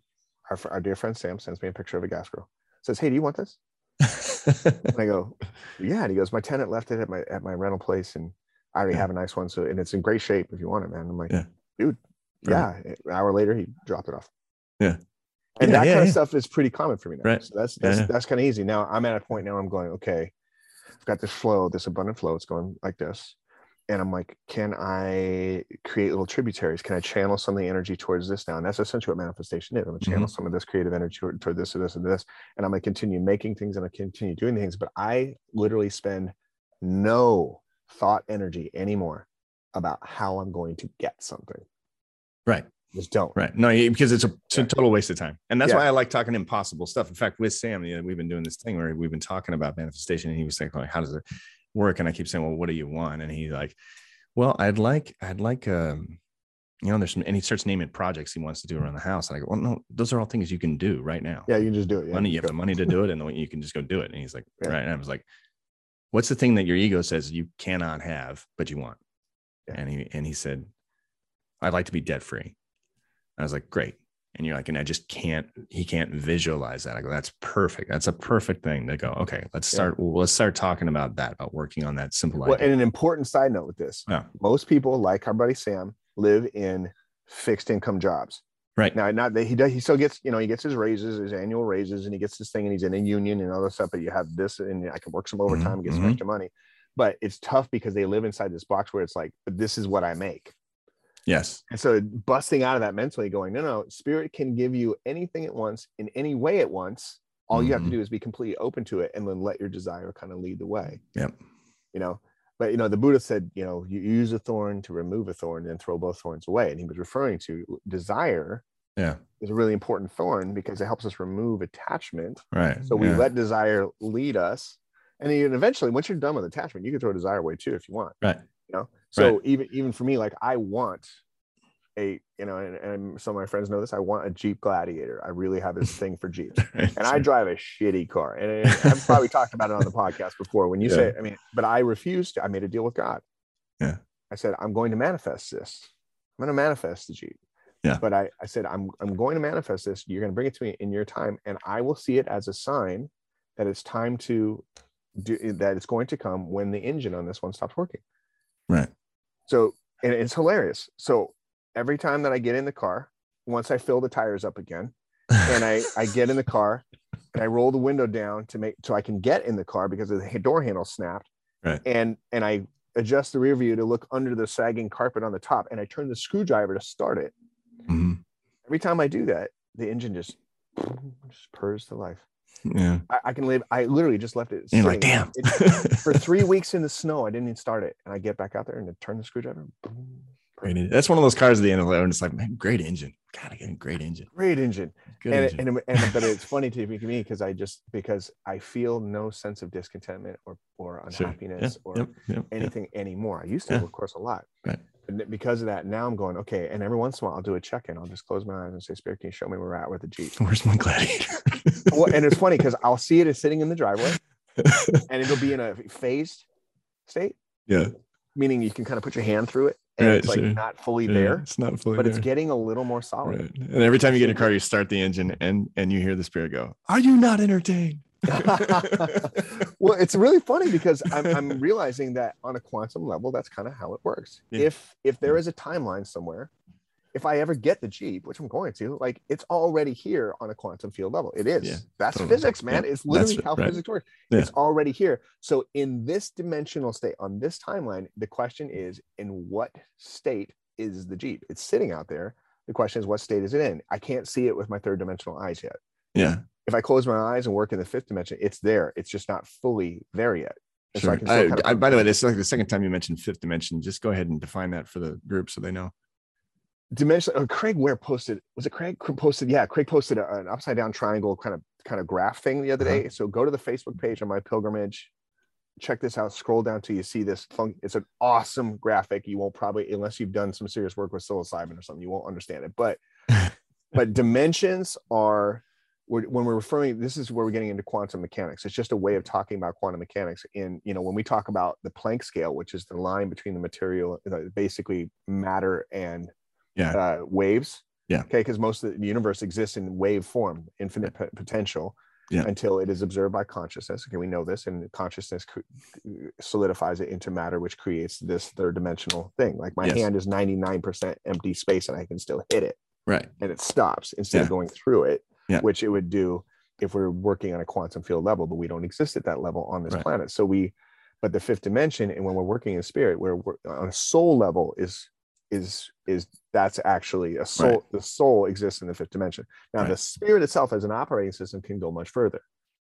our, our dear friend Sam sends me a picture of a gas grill. Says, hey, do you want this? And I go, yeah. And he goes, my tenant left it at my at my rental place, and I already Yeah. have a nice one. So and it's in great shape if you want it, man. I'm like, Yeah. dude, Right. yeah. An hour later, he dropped it off. Yeah. And Yeah, that kind of stuff is pretty common for me now. Right. So that's that's that's kind of easy. Now I'm at a point now I'm going, okay, I've got this flow, this abundant flow. It's going like this. And I'm like, can I create little tributaries? Can I channel some of the energy towards this now? And that's essentially what manifestation is. I'm gonna channel Mm-hmm. some of this creative energy toward, toward this or this and this. And I'm gonna continue making things and I continue doing things. But I literally spend no thought energy anymore about how I'm going to get something. right. Just don't. Right. No, because it's a, it's a total waste of time. And that's Yeah. why I like talking impossible stuff. In fact, with Sam, you know, we've been doing this thing where we've been talking about manifestation and he was like, how does it work? And I keep saying, well, what do you want? And he's like, well, I'd like, I'd like, um, you know, there's some, and he starts naming projects he wants to do around the house. And I go, well, no, those are all things you can do right now. Yeah, you can just do it. Yeah. money, you have the money to do it, and then you can just go do it. And he's like, Yeah. right. And I was like, what's the thing that your ego says you cannot have, but you want? Yeah. And he and he said, I'd like to be debt free. I was like, great. And you're like, and I just can't, he can't visualize that. I go, that's perfect. That's a perfect thing to go, okay, let's Yeah. start, well, let's start talking about that, about working on that simple Well, idea. and an important side note with this Yeah. most people, like our buddy Sam, live in fixed income jobs. Right. Now, not that he does, he still gets, you know, he gets his raises, his annual raises, and he gets this thing and he's in a union and all this stuff. But you have this, and I can work some overtime and get some mhm. extra money. But it's tough because they live inside this box where it's like, but this is what I make. Yes. And so busting out of that mentally, going, no, no, spirit can give you anything at once in any way at once. All you have to Mhm. do is be completely open to it and then let your desire kind of lead the way Yep. you know but you know the buddha said you know you use a thorn to remove a thorn and throw both thorns away and he was referring to desire Yeah. is a really important thorn because it helps us remove attachment Right. so we yeah. let desire lead us and then eventually once you're done with attachment you can throw desire away too if you want right. you know so Right. even even for me like i want a you know and, and some of my friends know this i want a jeep gladiator i really have this thing for jeeps and I drive a shitty car. And I've probably talked about it on the podcast before. When you Yeah. say, I mean, but I refused. To, I made a deal with God. Yeah. I said, I'm going to manifest this. I'm going to manifest the Jeep. Yeah. But I, I said, I'm, I'm going to manifest this. You're going to bring it to me in your time, and I will see it as a sign that it's time to do that. It's going to come when the engine on this one stops working. right. So, and it's hilarious. So every time that I get in the car, once I fill the tires up again, and I, I get in the car and I roll the window down to make so I can get in the car because the door handle snapped. Right. And and I adjust the rear view to look under the sagging carpet on the top, and I turn the screwdriver to start it. Mm-hmm. Every time I do that, the engine just just purrs to life. Yeah. I, I can live. I literally just left it. You're like, damn. It- for three weeks in the snow, I didn't even start it, and I get back out there and I turn the screwdriver. boom, Great. That's one of those cars at the end of the road. And it's like, man, great engine. God, I get a great engine. Great engine. Good and, engine. and, and but it's funny to me because I just because I feel no sense of discontentment or or Sure. unhappiness or yep, yep, yep. anything anymore. I used to, Yeah. of course, a lot. Right. And because of that, now I'm going okay. And every once in a while, I'll do a check in. I'll just close my eyes and say, "Spirit, can you show me where we're at with the Jeep?" Where's my gladiator? well, and it's funny because I'll see it as sitting in the driveway, and it'll be in a phased state, yeah. meaning you can kind of put your hand through it, and Right, it's like sure. not fully Yeah, there, It's not fully but it's getting a little more solid. Right. And every time you get in a car, you start the engine and and you hear the spirit go, Are you not entertained? well, it's really funny because I'm, I'm realizing that on a quantum level, that's kind of how it works. Yeah. If if there is a timeline somewhere, if I ever get the Jeep, which I'm going to, like it's already here on a quantum field level. It is. Yeah, that's totally. physics, man. Yeah, it's literally that's how right. physics works. It's already here. So in this dimensional state, on this timeline, the question is, in what state is the Jeep? It's sitting out there. The question is, what state is it in? I can't see it with my third dimensional eyes yet Yeah. If I close my eyes and work in the fifth dimension, it's there. It's just not fully there yet. And so Sure. I can I- kind of- I- by the way, this is like the second time you mentioned fifth dimension. Just go ahead and define that for the group so they know. dimension. Oh, Craig Ware posted. Was it Craig posted? Yeah, Craig posted a- an upside down triangle kind of kind of graph thing the other Uh-huh. day. So go to the Facebook page on my pilgrimage. Check this out. Scroll down till you see this. Fun- it's an awesome graphic. You won't probably, unless you've done some serious work with psilocybin or something, you won't understand it. But but dimensions are we're, when we're referring this is where we're getting into quantum mechanics it's just a way of talking about quantum mechanics in you know when we talk about the planck scale which is the line between the material basically matter and Yeah. uh, waves Yeah. okay because most of the universe exists in wave form infinite p- potential Yeah. until it is observed by consciousness okay we know this and consciousness solidifies it into matter which creates this third dimensional thing like my Yes. hand is 99% empty space and i can still hit it Right. and it stops instead of going through it, Yeah. which it would do if we're working on a quantum field level, but we don't exist at that level on this Right. planet. So we, but the fifth dimension, and when we're working in spirit, we're, we're on a soul level is is is that's actually a soul. Right. The soul exists in the fifth dimension. Now Right. the spirit itself as an operating system can go much further.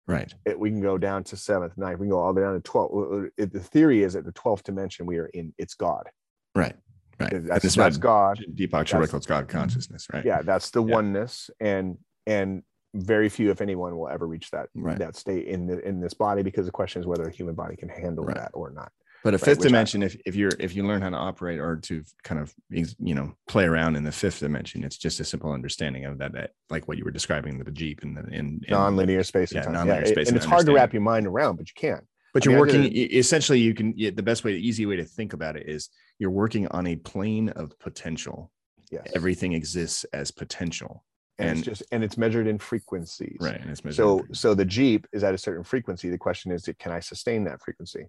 Right. It, we can go down to seventh, ninth. We can go all the way down to twelve. Uh, uh, it, the theory is that the twelfth dimension we are in. It's God. Right. Right. That's, that's God. Deepak Chopra calls God consciousness, right? yeah that's the Yeah. oneness and and very few if anyone will ever reach that Right. that state in the in this body because the question is whether a human body can handle Right. that or not But a Right, fifth I- dimension, if, if you're if you learn how to operate or to kind of you know play around in the fifth dimension, it's just a simple understanding of that, that like what you were describing the Jeep and the and, and non-linear space yeah, and time non-linear yeah, space and and it's hard to wrap your mind around but you can But I you're mean, working did e- essentially. You can yeah, the best way, the easy way to think about it is you're working on a plane of potential. yes Everything exists as potential, and, and- it's just and it's measured in frequencies. Right? And it's measured so so the jeep is at a certain frequency. The question is can i sustain that frequency?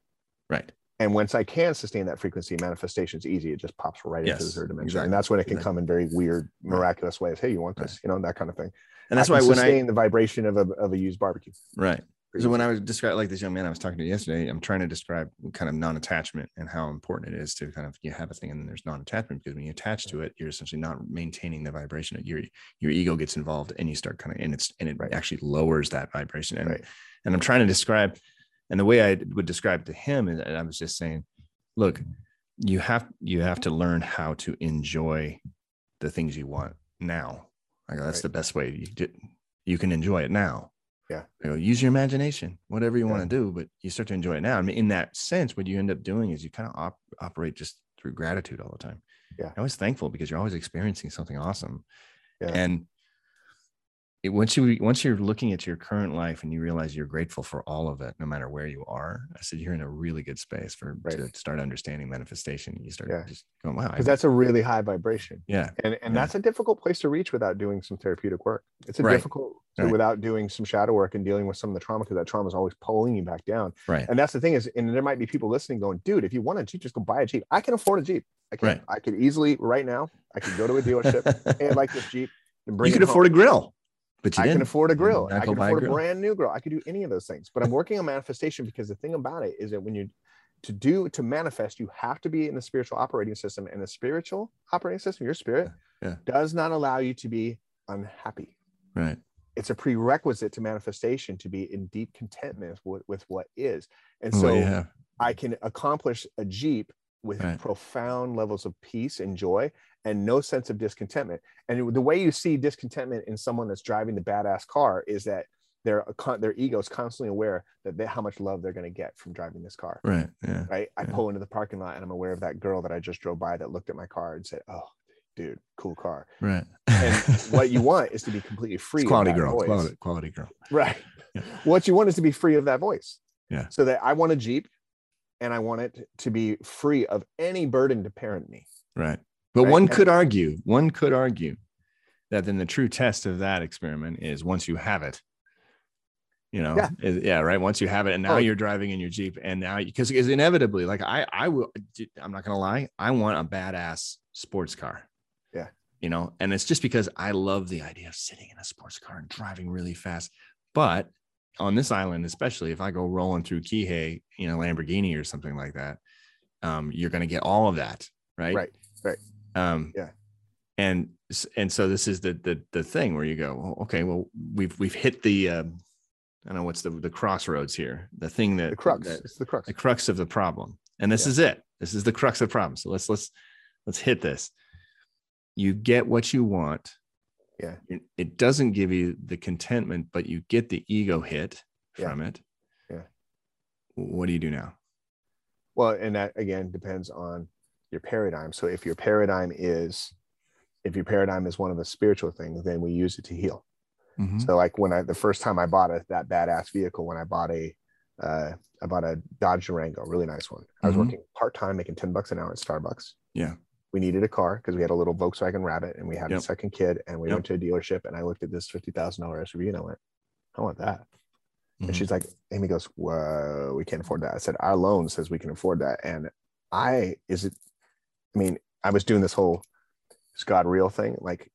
Right, and once i can sustain that frequency manifestation is easy. It just pops right into the third dimension. Exactly, and that's when it can come in very weird Right. miraculous ways. Hey you want Right. this? You know that kind of thing. And that's I why when I sustain the vibration of a, of a used barbecue. Right. So when. I was describing like this young man I was talking to yesterday, I'm trying to describe kind of non-attachment and how important it is to kind of you have a thing and then there's non-attachment because when you attach to it, you're essentially not maintaining the vibration. Your your ego gets involved and you start kind of and it's and it Right. actually lowers that vibration. And Right. and I'm trying to describe, and the way I would describe to him is I was just saying, look, you have you have to learn how to enjoy the things you want now. I go, that's Right. the best way you did. You can enjoy it now. Yeah. I go, use your imagination, whatever you Yeah. want to do, but you start to enjoy it now. I mean, in that sense, what you end up doing is you kind of op- operate just through gratitude all the time. Yeah. You're always thankful because you're always experiencing something awesome. Yeah. And it, once you once you're looking at your current life and you realize you're grateful for all of it, no matter where you are, I said you're in a really good space for Right. to start understanding manifestation. You start Yeah. just going, wow, because that's a really high vibration yeah, and and Yeah. that's a difficult place to reach without doing some therapeutic work it's a Right. difficult Right. without doing some shadow work and dealing with some of the trauma because that trauma is always pulling you back down right, and that's the thing is and there might be people listening going dude if you want a jeep just go buy a jeep i can afford a jeep i can Right. i could easily right now i could go to a dealership and like this jeep and bring you could afford home. a grill, but I didn't. can afford a grill. I can buy a afford a brand new grill. I could do any of those things. But I'm working on manifestation because the thing about it is that when you to do to manifest, you have to be in the spiritual operating system, and the spiritual operating system, your spirit, yeah. does not allow you to be unhappy. Right. It's a prerequisite to manifestation to be in deep contentment with, with what is. And so yeah. I can accomplish a Jeep with Right. profound levels of peace and joy and no sense of discontentment. And the way you see discontentment in someone that's driving the badass car is that their uh, their ego is constantly aware that they, how much love they're going to get from driving this car. Right. Yeah. Right. I Yeah. pull into the parking lot and I'm aware of that girl that I just drove by that looked at my car and said, "Oh, dude, cool car." Right. And what you want is to be completely free. It's of quality that girl. voice. Quality, quality girl. Right. Yeah. What you want is to be free of that voice. Yeah. So that I want a Jeep and I want it to be free of any burden to parent me. Right. But Right. one could argue, one could argue that then the true test of that experiment is once you have it, you know, Yeah. is- yeah, right. Once you have it, and now Oh. you're driving in your Jeep, and now because because inevitably, like I, I will, I'm not gonna lie, I want a badass sports car. Yeah. You know, and it's just because I love the idea of sitting in a sports car and driving really fast. But on this island, especially if I go rolling through Kihei, you know, Lamborghini or something like that, um, you're gonna get all of that, right? Right. Right. Um Yeah. and and so this is the the the thing where you go well, okay well we've we've hit the um i don't know what's the the crossroads here the thing that The crux. that- it's the crux. the crux of the problem and this Yeah. is it this is the crux of the problem so let's let's let's hit this you get what you want Yeah. it, it doesn't give you the contentment but you get the ego hit Yeah. from it Yeah. what do you do now Well, and that again depends on your paradigm. So if your paradigm is if your paradigm is one of the spiritual things, then we use it to heal. Mhm. So like when I the first time I bought a that badass vehicle, when I bought a uh I bought a Dodge Durango, really nice one. I was Mhm. working part-time making 10 bucks an hour at Starbucks. Yeah. We needed a car because we had a little Volkswagen Rabbit and we had Yep. a second kid and we Yep. went to a dealership and I looked at this $50,000 SUV and I went, I want that. Mhm. And she's like, Amy goes, Whoa, we can't afford that. I said, Our loan says we can afford that. And I, is it, I mean, I was doing this whole is God real thing. Like,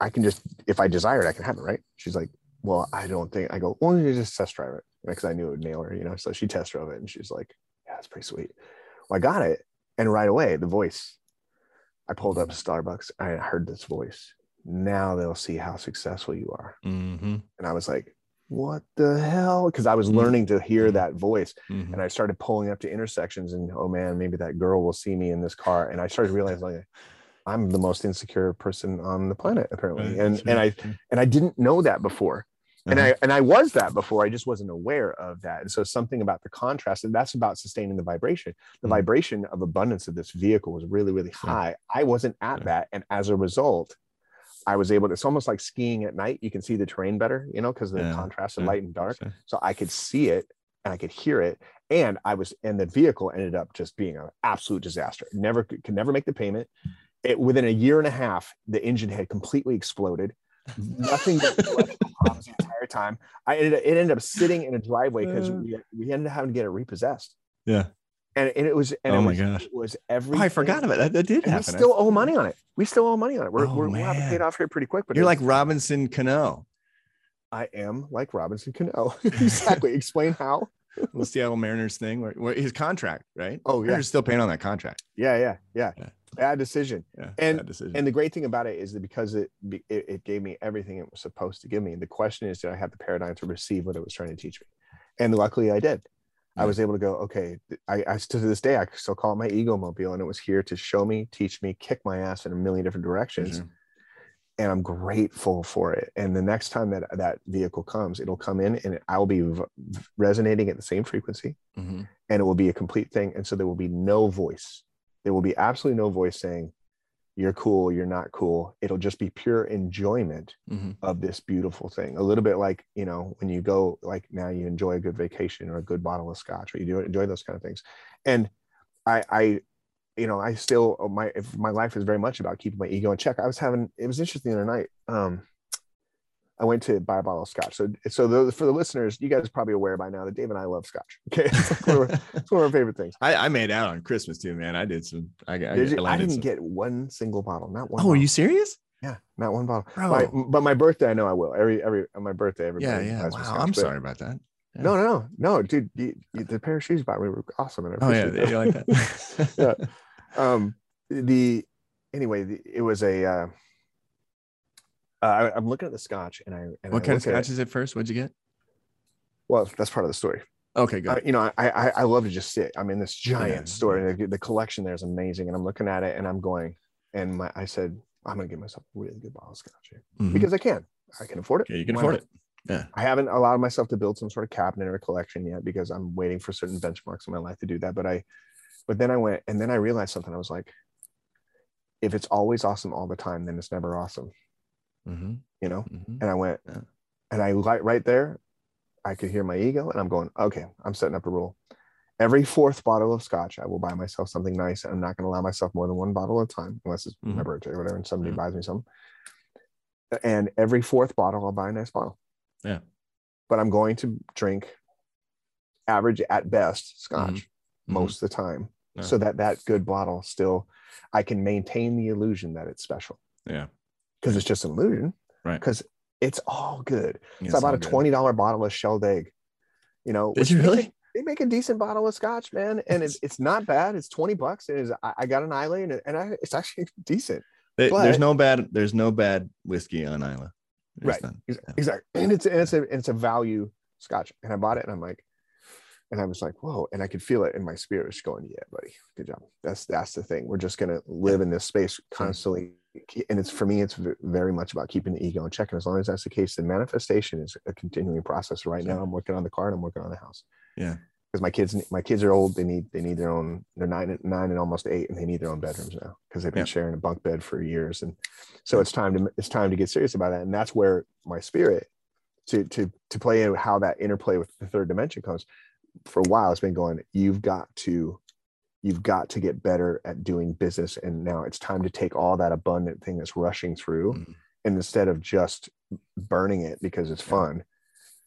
I can just, if I desire it, I can have it, right? She's like, Well, I don't think, I go, Well, you just test drive it. Because I knew it would nail her, you know? So she test drove it and she's like, Yeah, it's pretty sweet. Well, I got it. And right away, the voice, I pulled up to Starbucks. I heard this voice. Now they'll see how successful you are Mhm. and I was like, what the hell? Because I was Mhm. learning to hear Mhm. that voice. Mhm. And I started pulling up to intersections and oh man, maybe that girl will see me in this car. And I started realizing like I'm the most insecure person on the planet, apparently. And and I and I didn't know that before. And Uh-huh. I and I was that before. I just wasn't aware of that. And so something about the contrast, and that's about sustaining the vibration. The Mhm. vibration of abundance of this vehicle was really, really high. I wasn't at Sure. that. And as a result, I was able to, it's almost like skiing at night. You can see the terrain better, you know, because of the Yeah, contrast of yeah, light and dark. Sure. So I could see it and I could hear it. And I was, and the vehicle ended up just being an absolute disaster. Never could never make the payment. It within a year and a half, the engine had completely exploded. Nothing but the entire time. I ended, it ended up sitting in a driveway because we, we ended up having to get it repossessed. Yeah. And, and it was, and Oh it my was, gosh. it was Oh, every. I forgot about that. That did And we still owe money on it. We still owe money on it. We're, Oh, we're, we'll have it paid off here pretty quick. But You're like Robinson Cano, I am like Robinson Cano. exactly. Explain how. the Seattle Mariners thing, where, where his contract, right? Oh, yeah. Mariners still paying on that contract. Yeah, yeah, yeah. Yeah. Bad decision. Yeah, And- bad decision. And the great thing about it is that because it, it it gave me everything it was supposed to give me. The question is, did I have the paradigm to receive what it was trying to teach me? And luckily, I did. I was able to go, okay. I, I still to this day, I still call it my ego mobile, and it was here to show me, teach me, kick my ass in a million different directions. Sure. and I'm grateful for it. And the next time that that vehicle comes, it'll come in and I'll be v- resonating at the same frequency Mhm. and it will be a complete thing. And so there will be no voice. There will be absolutely no voice saying, you're cool, you're not cool. It'll just be pure enjoyment Mhm. of this beautiful thing. A little bit like, you know, when you go, like now you enjoy a good vacation or a good bottle of scotch, or you do enjoy those kind of things. And I, I, you know, I still my if my life is very much about keeping my ego in check. I was having it was interesting the other night. Um, I went to buy a bottle of scotch. So, so the, for the listeners, you guys are probably aware by now that Dave and I love scotch. Okay, it's, one, of our, one of our favorite things. I, I made out on Christmas too, man. I did some. I, got- I, did you, I didn't some- get one single bottle, not one. Oh, are you serious? Yeah, not one bottle. Bro. My, but my birthday, I know I will. Every every on my birthday, Yeah, everybody yeah. buys Wow, scotch, I'm but- sorry about that. Yeah. No, no, no, dude. You, you, the pair of shoes you bought me were awesome, and I oh yeah, that. you like that. yeah. Um, the anyway, the, it was a. Uh, uh, I, am looking at the scotch, and I. And what I kind of scotch is it first? What'd you get? Well, that's part of the story. Okay, good. Uh, you know, I, I, I love to just sit. I'm in this giant yeah. store, and the, the, collection there is amazing. And I'm looking at it, and I'm going, and my, I said, I'm going to give myself a really good bottle of scotch here mm-hmm. because I can. I can afford it. Yeah, you can Why afford not? it. Yeah. I haven't allowed myself to build some sort of cabinet or collection yet because I'm waiting for certain benchmarks in my life to do that. But I, but then I went, and then I realized something. I was like, if it's always awesome all the time, then it's never awesome. Mm-hmm. You know. Mm-hmm. And I went, yeah. and I like right there, I could hear my ego, and I'm going, okay, I'm setting up a rule. Every fourth bottle of scotch, I will buy myself something nice. I'm not going to allow myself more than one bottle at a time, unless it's mm-hmm. my birthday or whatever, and somebody mm-hmm. buys me some. And every fourth bottle, I'll buy a nice bottle. Yeah. But I'm going to drink average at best scotch mm-hmm. most of the time, yeah. so that that good bottle still, I can maintain the illusion that it's special. Yeah. Because it's just an illusion. Right. Because it's all good. It's, it's about a twenty dollar bottle of shelled egg. You know, did you really? They make a decent bottle of scotch, man, and it's, it's not bad. It's twenty bucks. It is. I, I got an Islay, and, and I, it's actually decent. but, there's no bad. There's no bad whiskey on Islay. right. None. Exactly. And it's and it's a it's a value scotch, and I bought it, and I'm like, and I was like, whoa, and I could feel it in my spirit, just going, yeah, buddy, good job. That's that's the thing. We're just gonna live in this space constantly and it's for me it's very much about keeping the ego in check and as long as that's the case the manifestation is a continuing process. Right now i'm working on the car and i'm working on the house. Yeah. Because my kids my kids are old they need they need their own they're nine nine and almost eight and they need their own bedrooms now because they've been yeah. sharing a bunk bed for years and so it's time to it's time to get serious about it and that's where my spirit to to to play in how that interplay with the third dimension comes. For a while it's been going you've got to you've got to get better at doing business and now it's time to take all that abundant thing that's rushing through mm-hmm. and instead of just burning it because it's fun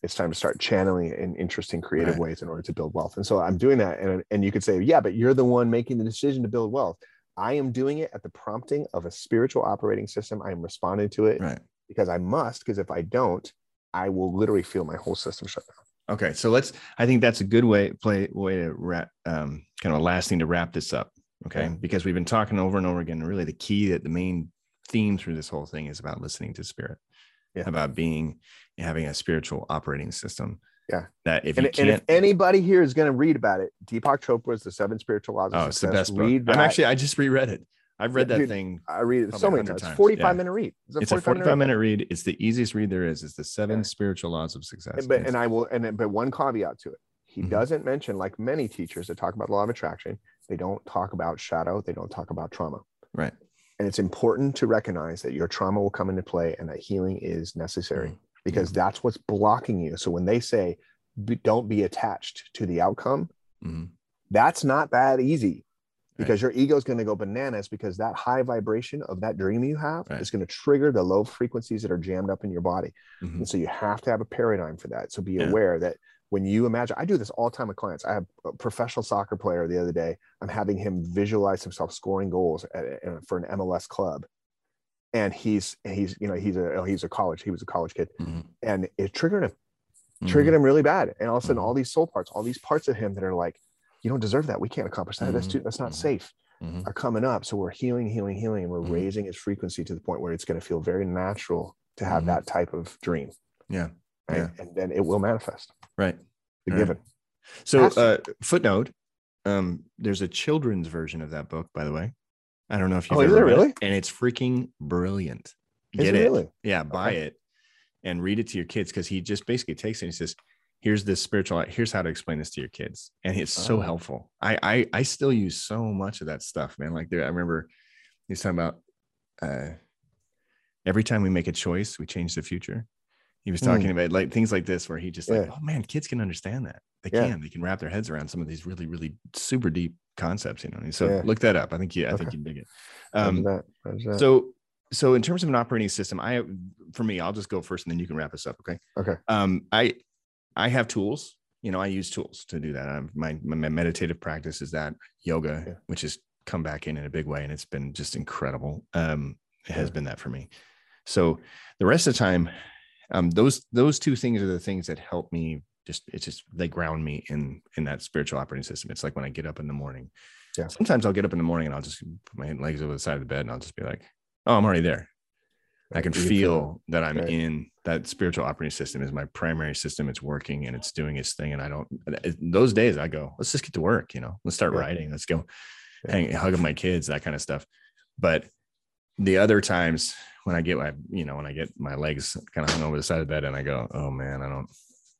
it's time to start channeling it in interesting creative right. ways in order to build wealth and so i'm doing that and, and you could say yeah but you're the one making the decision to build wealth i am doing it at the prompting of a spiritual operating system i am responding to it right. because i must because if i don't i will literally feel my whole system shut down Okay, so let's. I think that's a good way play way to wrap, um, kind of a last thing to wrap this up. Okay, yeah. because we've been talking over and over again. Really, the key that the main theme through this whole thing is about listening to spirit, yeah. about being having a spiritual operating system. Yeah, that if and, you can't, and if anybody here is going to read about it, Deepak Chopra's The Seven Spiritual Laws. Of oh, Success, it's the best book. That. I'm actually I just reread it. I've read that Dude, thing. I read it so many times. times. 45 yeah. minute read. It's a, it's 45, a 45 minute, minute read. It's the easiest read there is. It's the seven yeah. spiritual laws of success. And, but, and I will, and but one caveat to it. He mm-hmm. doesn't mention, like many teachers that talk about the law of attraction, they don't talk about shadow. They don't talk about trauma. Right. And it's important to recognize that your trauma will come into play and that healing is necessary mm-hmm. because mm-hmm. that's what's blocking you. So when they say, don't be attached to the outcome, mm-hmm. that's not that easy because right. your ego is going to go bananas because that high vibration of that dream you have right. is going to trigger the low frequencies that are jammed up in your body. Mm-hmm. And so you have to have a paradigm for that. So be yeah. aware that when you imagine, I do this all the time with clients. I have a professional soccer player the other day. I'm having him visualize himself scoring goals at, at, for an MLS club. And he's, he's, you know, he's a, he's a college, he was a college kid mm-hmm. and it triggered him, triggered mm-hmm. him really bad. And all of a sudden, mm-hmm. all these soul parts, all these parts of him that are like, you don't deserve that. We can't accomplish that. Mm-hmm. That's too, that's not mm-hmm. safe. Mm-hmm. Are coming up. So we're healing, healing, healing, and we're mm-hmm. raising its frequency to the point where it's going to feel very natural to have mm-hmm. that type of dream. Yeah. Right? Yeah. And then it will manifest. Right. The given. So uh, footnote, um, there's a children's version of that book, by the way. I don't know if you've oh, ever really? it, and it's freaking brilliant. Is it, it, really? yeah, buy okay. it and read it to your kids because he just basically takes it and he says, here's this spiritual here's how to explain this to your kids and it's so oh. helpful I, I i still use so much of that stuff man like there i remember he's talking about uh every time we make a choice we change the future he was talking mm. about like things like this where he just yeah. like oh man kids can understand that they yeah. can they can wrap their heads around some of these really really super deep concepts you know and so yeah. look that up i think you i okay. think you dig it um that. That. so so in terms of an operating system i for me i'll just go first and then you can wrap us up okay okay um i I have tools. You know, I use tools to do that. I'm, my, my meditative practice is that yoga, yeah. which has come back in in a big way, and it's been just incredible. Um, it has yeah. been that for me. So the rest of the time, um, those those two things are the things that help me just it's just they ground me in in that spiritual operating system. It's like when I get up in the morning. Yeah. Sometimes I'll get up in the morning and I'll just put my legs over the side of the bed and I'll just be like, oh, I'm already there. I can feel that I'm right. in that spiritual operating system is my primary system. It's working and it's doing its thing. And I don't, those days I go, let's just get to work, you know, let's start yeah. writing. Let's go yeah. hang, hug my kids, that kind of stuff. But the other times when I get my, you know, when I get my legs kind of hung over the side of the bed and I go, oh man, I don't,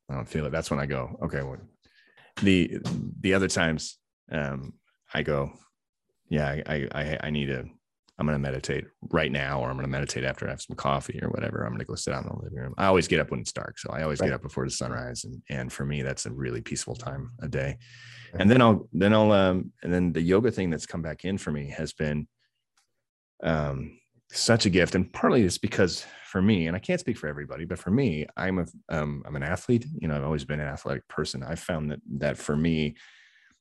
I don't feel it. That's when I go, okay. Well, the, the other times um, I go, yeah, I, I, I need to, I'm going to meditate right now, or I'm going to meditate after I have some coffee or whatever. I'm going to go sit out in the living room. I always get up when it's dark. So I always right. get up before the sunrise. And, and for me, that's a really peaceful time a day. And then I'll, then I'll, um, and then the yoga thing that's come back in for me has been, um, such a gift. And partly it's because for me, and I can't speak for everybody, but for me, I'm a, um, I'm an athlete. You know, I've always been an athletic person. I found that, that for me,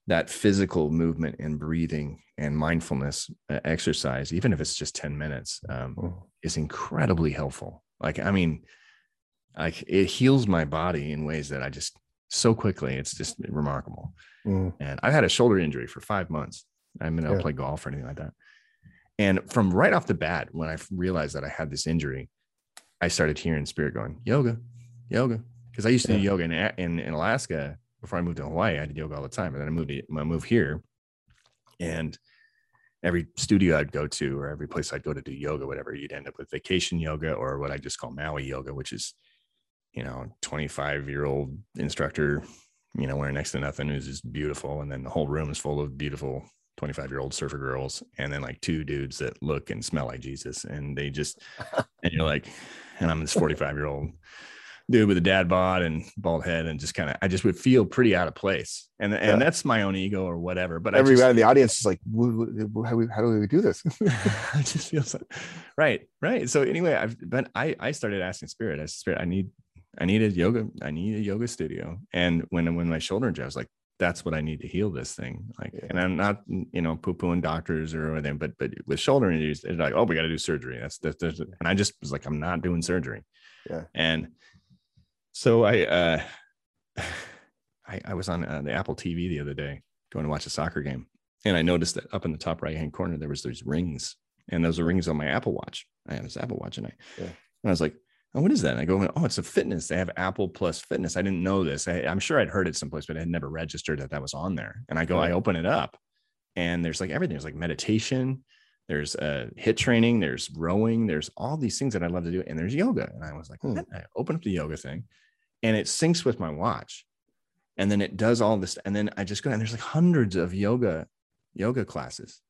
that physical movement and breathing and mindfulness uh, exercise, even if it's just 10 minutes, um, oh. is incredibly helpful. Like, I mean, like it heals my body in ways that I just so quickly, it's just remarkable. Mm. And I've had a shoulder injury for five months. I haven't been able to play golf or anything like that. And from right off the bat, when I realized that I had this injury, I started hearing spirit going, yoga, yoga. Because I used to yeah. do yoga in, in, in Alaska before I moved to Hawaii, I did yoga all the time. And then I moved to, I moved here and every studio I'd go to or every place I'd go to do yoga, whatever, you'd end up with vacation yoga or what I just call Maui yoga, which is, you know, 25 year old instructor, you know, wearing next to nothing who's just beautiful. And then the whole room is full of beautiful 25 year old surfer girls. And then like two dudes that look and smell like Jesus. And they just, and you're like, and I'm this 45 year old dude with a dad bod and bald head and just kind of I just would feel pretty out of place. And and yeah. that's my own ego or whatever. But everybody just, in the audience is like, how, we, how do we do this? I just feel so right, right. So anyway, I've been I I started asking spirit, I spirit, I need I need a yoga, I need a yoga studio. And when when my shoulder injury, I was like, that's what I need to heal this thing. Like, yeah. and I'm not, you know, poo pooing doctors or anything, but but with shoulder injuries, it's like, oh, we got to do surgery. That's, that's, that's and I just was like, I'm not doing surgery. Yeah. And so I, uh, I, I was on uh, the Apple TV the other day going to watch a soccer game, and I noticed that up in the top right hand corner there was those rings, and those are rings on my Apple Watch. I have this Apple Watch, and I, yeah. and I was like, oh, what is that? And I go, oh, it's a fitness. They have Apple Plus Fitness. I didn't know this. I, am sure I'd heard it someplace, but I had never registered that that was on there. And I go. I open it up, and there's like everything. There's like meditation, there's uh, HIIT training, there's rowing, there's all these things that I love to do, and there's yoga. And I was like, hmm. I open up the yoga thing, and it syncs with my watch. And then it does all this and then i just go and there's like hundreds of yoga yoga classes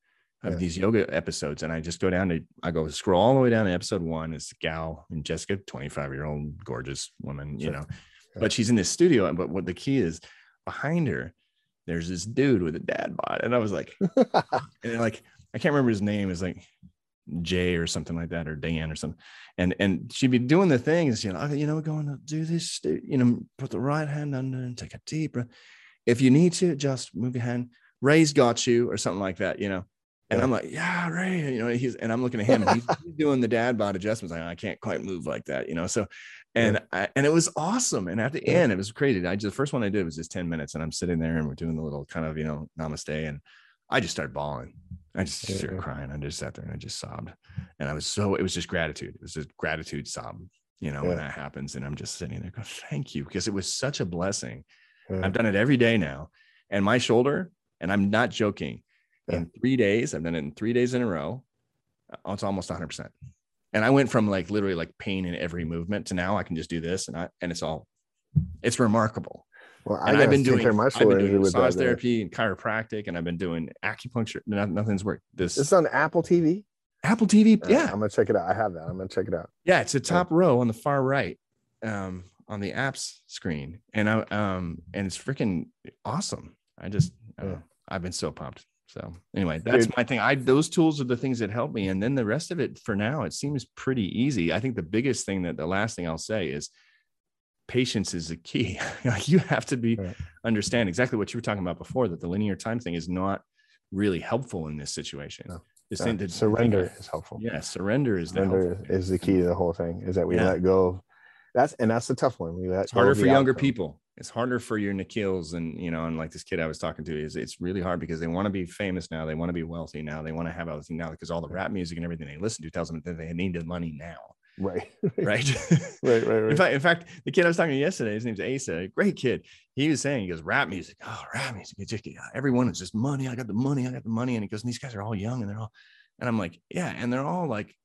of yeah. these yoga episodes. And i just go down to i go scroll all the way down to episode one. It's gal and jessica 25 year old gorgeous woman you know yeah. but she's in this studio. But what the key is behind her there's this dude with a dad bod. And i was like and like i can't remember his name. Is like Jay or something like that, or Dan or something. And and she'd be doing the things, oh, you know, you know, going to do this, you know, put the right hand under and take a deep breath. If you need to, just move your hand. Ray's got you, or something like that, you know. And yeah. I'm like, yeah, Ray, you know, he's and I'm looking at him, he's, he's, doing the dad bod adjustments. Like, I can't quite move like that, you know. So, and yeah. I, and it was awesome. And at the yeah. end, it was crazy. I just the first one I did was just 10 minutes, and I'm sitting there and we're doing the little kind of, you know, namaste. And I just started bawling. I just started crying. I just sat there and I just sobbed. And I was so, it was just gratitude. It was a gratitude sob, you know, yeah. when that happens. And I'm just sitting there going, thank you, because it was such a blessing. Yeah. I've done it every day now. And my shoulder, and I'm not joking, in three days, I've done it in three days in a row. Uh, it's almost 100%. And I went from like literally like pain in every movement to now I can just do this and I, and it's all, it's remarkable. Well, I have been doing, I've been doing massage therapy and chiropractic, and I've been doing acupuncture. nothing's worked. This it's on Apple TV. Apple TV, yeah. I'm gonna check it out. I have that. I'm gonna check it out. Yeah, it's a top yeah. row on the far right, um, on the apps screen, and I um, and it's freaking awesome. I just, uh. I've been so pumped. So anyway, that's Dude. my thing. I those tools are the things that help me, and then the rest of it for now it seems pretty easy. I think the biggest thing that the last thing I'll say is patience is the key. you have to be right. understand exactly what you were talking about before that the linear time thing is not really helpful in this situation. No. This thing that surrender is helpful. Yeah, surrender is surrender the is the key to the whole thing. Is that we yeah. let go. That's and that's the tough one. We let it's harder for younger outcome. people. it's harder for your Nikhils and you know, and like this kid I was talking to is it's really hard because they want to be famous now, they want to be wealthy now, they want to have everything now because all the rap music and everything they listen to tells them that they need the money now. Right. right. right. Right. Right. In fact, in fact, the kid I was talking to yesterday, his name's Asa, great kid. He was saying, he goes, rap music. Oh, rap music. Just, uh, everyone is just money. I got the money. I got the money. And he goes, and these guys are all young and they're all, and I'm like, yeah. And they're all like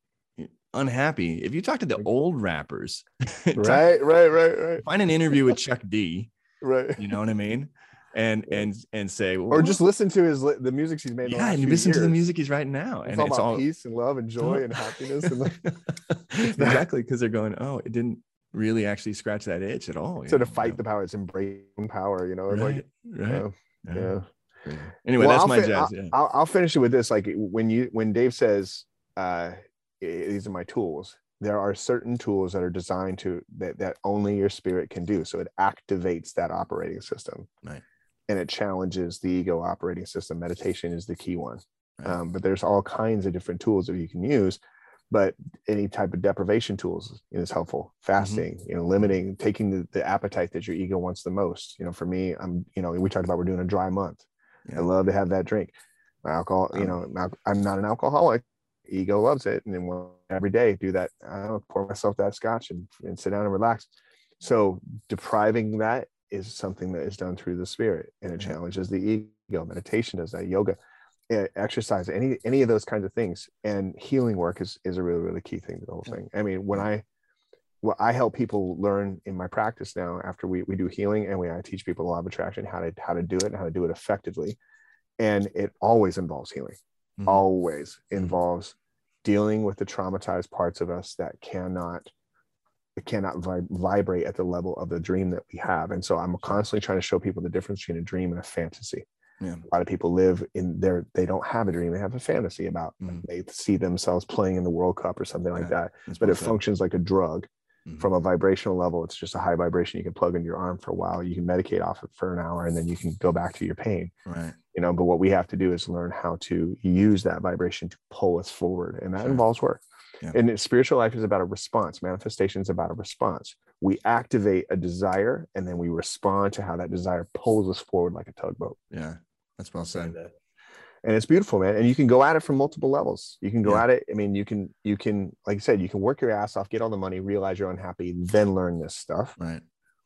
unhappy. If you talk to the old rappers, right, right, right, right. Find an interview with Chuck D. Right. You know what I mean? And and and say, well, or just listen to his the music he's made. Yeah, and you listen years. to the music he's writing now, it's and all it's all peace and love and joy and happiness. And like, exactly, because they're going, oh, it didn't really actually scratch that itch at all. So to fight know? the power, it's embracing power. You know, right, like, right. yeah. yeah. Anyway, well, that's I'll my fin- jazz. I'll, Yeah. I'll, I'll finish it with this. Like when you when Dave says, uh, "These are my tools," there are certain tools that are designed to that that only your spirit can do. So it activates that operating system, right. And it challenges the ego operating system. Meditation is the key one, right. um, but there's all kinds of different tools that you can use. But any type of deprivation tools is helpful. Fasting, mm-hmm. you know, limiting, taking the, the appetite that your ego wants the most. You know, for me, I'm, you know, we talked about we're doing a dry month. Yeah. I love to have that drink. My alcohol, you know, I'm not an alcoholic. Ego loves it, and then every day do that. I don't pour myself that scotch and, and sit down and relax. So depriving that is something that is done through the spirit, and it challenges the ego. Meditation does that. Yoga, eh, exercise, any any of those kinds of things, and healing work is is a really really key thing to the whole thing. I mean, when I well, I help people learn in my practice now after we, we do healing and we I teach people a law of attraction, how to how to do it and how to do it effectively. And it always involves healing. Mm-hmm. Always involves dealing with the traumatized parts of us that cannot it cannot vib- vibrate at the level of the dream that we have. And so I'm constantly trying to show people the difference between a dream and a fantasy. Yeah. A lot of people live in their they don't have a dream, they have a fantasy about mm-hmm. they see themselves playing in the World Cup or something like that. That's but it functions like a drug Mm-hmm. From a vibrational level, it's just a high vibration you can plug into your arm for a while. You can medicate off it for an hour and then you can go back to your pain. Right. You know, but what we have to do is learn how to use that vibration to pull us forward. And that sure. involves work. Yeah. And spiritual life is about a response. Manifestation is about a response. We activate a desire and then we respond to how that desire pulls us forward like a tugboat. Yeah. That's well said and it's beautiful man and you can go at it from multiple levels you can go yeah. at it i mean you can you can like i said you can work your ass off get all the money realize you're unhappy then learn this stuff right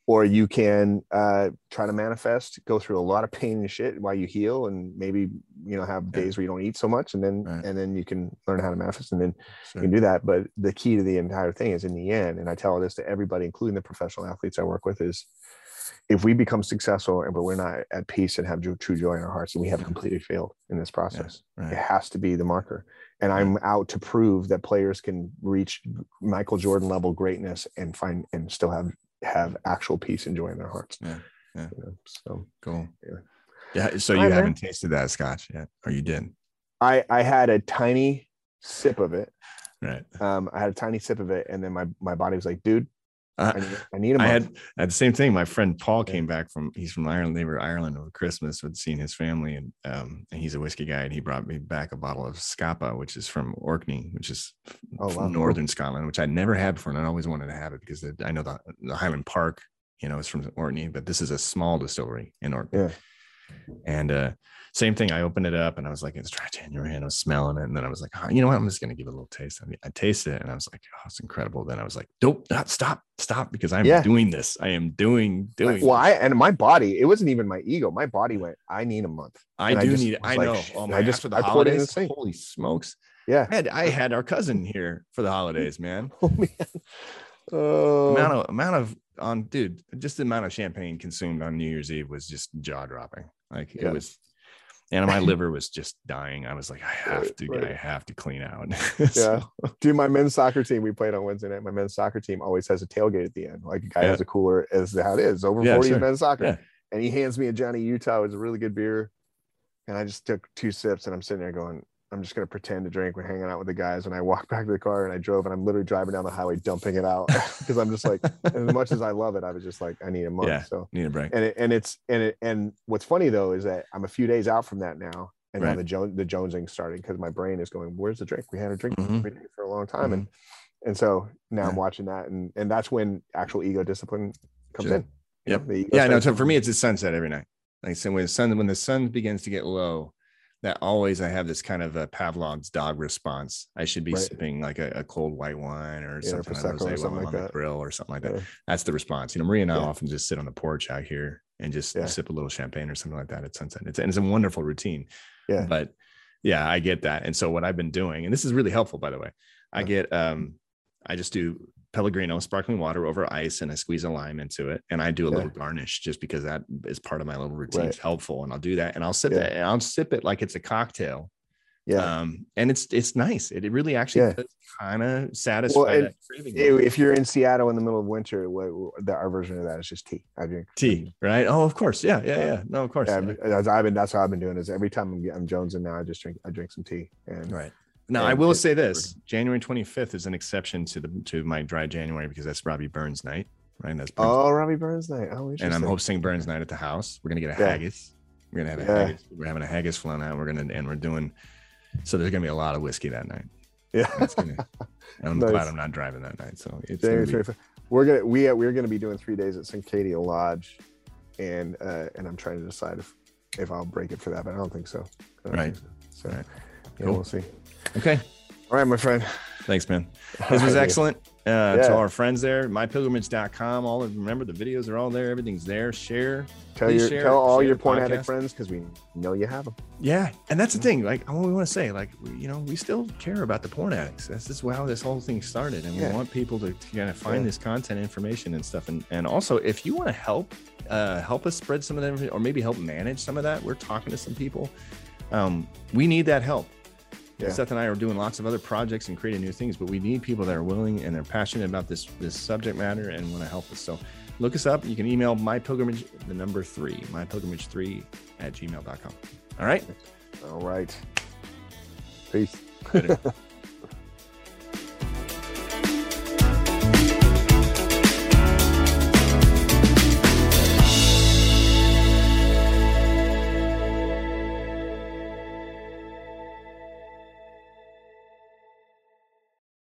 or you can uh, try to manifest go through a lot of pain and shit while you heal and maybe you know have days where you don't eat so much and then right. and then you can learn how to manifest and then sure. you can do that but the key to the entire thing is in the end and i tell this to everybody including the professional athletes i work with is if we become successful and but we're not at peace and have true joy in our hearts and we have completely failed in this process yeah, right. it has to be the marker and i'm out to prove that players can reach michael jordan level greatness and find and still have have actual peace and joy in their hearts. Yeah yeah. You know, so cool. yeah. Yeah so you Hi, haven't man. tasted that scotch yet or you did i i had a tiny sip of it. Right. Um i had a tiny sip of it and then my my body was like dude uh, I, need, I need I had at the same thing. My friend Paul came back from he's from Ireland. They were Ireland over Christmas with seeing his family, and um, and he's a whiskey guy. And he brought me back a bottle of Scapa, which is from Orkney, which is oh, wow. northern Scotland, which I'd never had before, and I always wanted to have it because I know the, the Highland Park, you know, is from Orkney, but this is a small distillery in Orkney. Yeah. And uh, same thing. I opened it up and I was like, it's in your hand. I was smelling it. And then I was like, oh, you know what? I'm just going to give it a little taste. I, mean, I tasted it and I was like, oh, it's incredible. Then I was like, nope, not, stop, stop, because I'm yeah. doing this. I am doing, doing. Well, I, and my body, it wasn't even my ego. My body went, I need a month. I and do I just, need, I like, know. Oh, my, I just, I poured it in the sink. Holy smokes. Yeah. I had, I had our cousin here for the holidays, man. oh, man. Oh. Amount of, amount of, on dude, just the amount of champagne consumed on New Year's Eve was just jaw dropping. Like yeah. it was and my liver was just dying. I was like, I have to, right. I have to clean out. so. Yeah, dude. My men's soccer team, we played on Wednesday night. My men's soccer team always has a tailgate at the end. Like a guy yeah. has a cooler, as how it is over yeah, 40 sure. men's soccer. Yeah. And he hands me a Johnny Utah. It was a really good beer, and I just took two sips, and I'm sitting there going, I'm just gonna pretend to drink. We're hanging out with the guys, and I walk back to the car and I drove, and I'm literally driving down the highway, dumping it out because I'm just like, as much as I love it, I was just like, I need a month. Yeah, so need a break. And it, and it's and it and what's funny though is that I'm a few days out from that now, and right. now the Jones the Jonesing starting because my brain is going, where's the drink? We had a drink mm-hmm. for a long time, mm-hmm. and and so now yeah. I'm watching that, and and that's when actual ego discipline comes sure. in. Yep. Yeah, no. So for me, it's a sunset every night. Like so when the sun when the sun begins to get low, that always I have this kind of a Pavlov's dog response. I should be right. sipping like a, a, cold white wine or yeah, something, or or something like on that. the grill or something like that. That's the response. You know, Maria and I yeah. often just sit on the porch out here and just sip a little champagne or something like that at sunset. It's and it's a wonderful routine. Yeah. But yeah, I get that. And so what I've been doing, and this is really helpful, by the way, I get um I just do Pellegrino sparkling water over ice and I squeeze a lime into it. And I do a yeah. little garnish just because that is part of my little routine. Right. It's helpful. And I'll do that and I'll sip yeah. it and I'll sip it like it's a cocktail. Yeah. Um, and it's it's nice. It, it really actually yeah. kind of satisfy well, that craving. If you're in Seattle in the middle of winter, what, the, our version of that is just tea. I drink tea, right? Oh, of course. Yeah, yeah, yeah. No, of course. Yeah. I've been that's how I've been doing is every time I'm, I'm jonesing now, I just drink I drink some tea. And right. Now I will say this: January 25th is an exception to the to my dry January because that's Robbie Burns night, right? That's Burns oh, Robbie Burns night. Oh, and I'm hosting Burns night at the house. We're gonna get a yeah. haggis. We're gonna have a yeah. haggis. We're having a haggis flown out. We're gonna and we're doing. So there's gonna be a lot of whiskey that night. Yeah, gonna, I'm nice. glad I'm not driving that night. So it's gonna be, we're gonna we we're gonna be doing three days at Suncadia Lodge, and uh, and I'm trying to decide if if I'll break it for that, but I don't think so. Don't right. Think so. so right. yeah, cool. we'll see. Okay. All right, my friend. Thanks, man. This was excellent. Uh, yeah. To all our friends there, mypilgrimage.com. All of remember the videos are all there. Everything's there. Share. Tell your share, tell all your porn addict friends because we know you have them. Yeah, and that's the thing. Like, what we want to say, like, you know, we still care about the porn addicts. That's just how this whole thing started, and yeah. we want people to, to kind of find yeah. this content, information, and stuff. And and also, if you want to help, uh, help us spread some of that, or maybe help manage some of that. We're talking to some people. Um, we need that help yeah. Seth and I are doing lots of other projects and creating new things, but we need people that are willing and they're passionate about this this subject matter and want to help us. So look us up. You can email my pilgrimage, the number three, my pilgrimage three at gmail.com. All right. All right. Peace.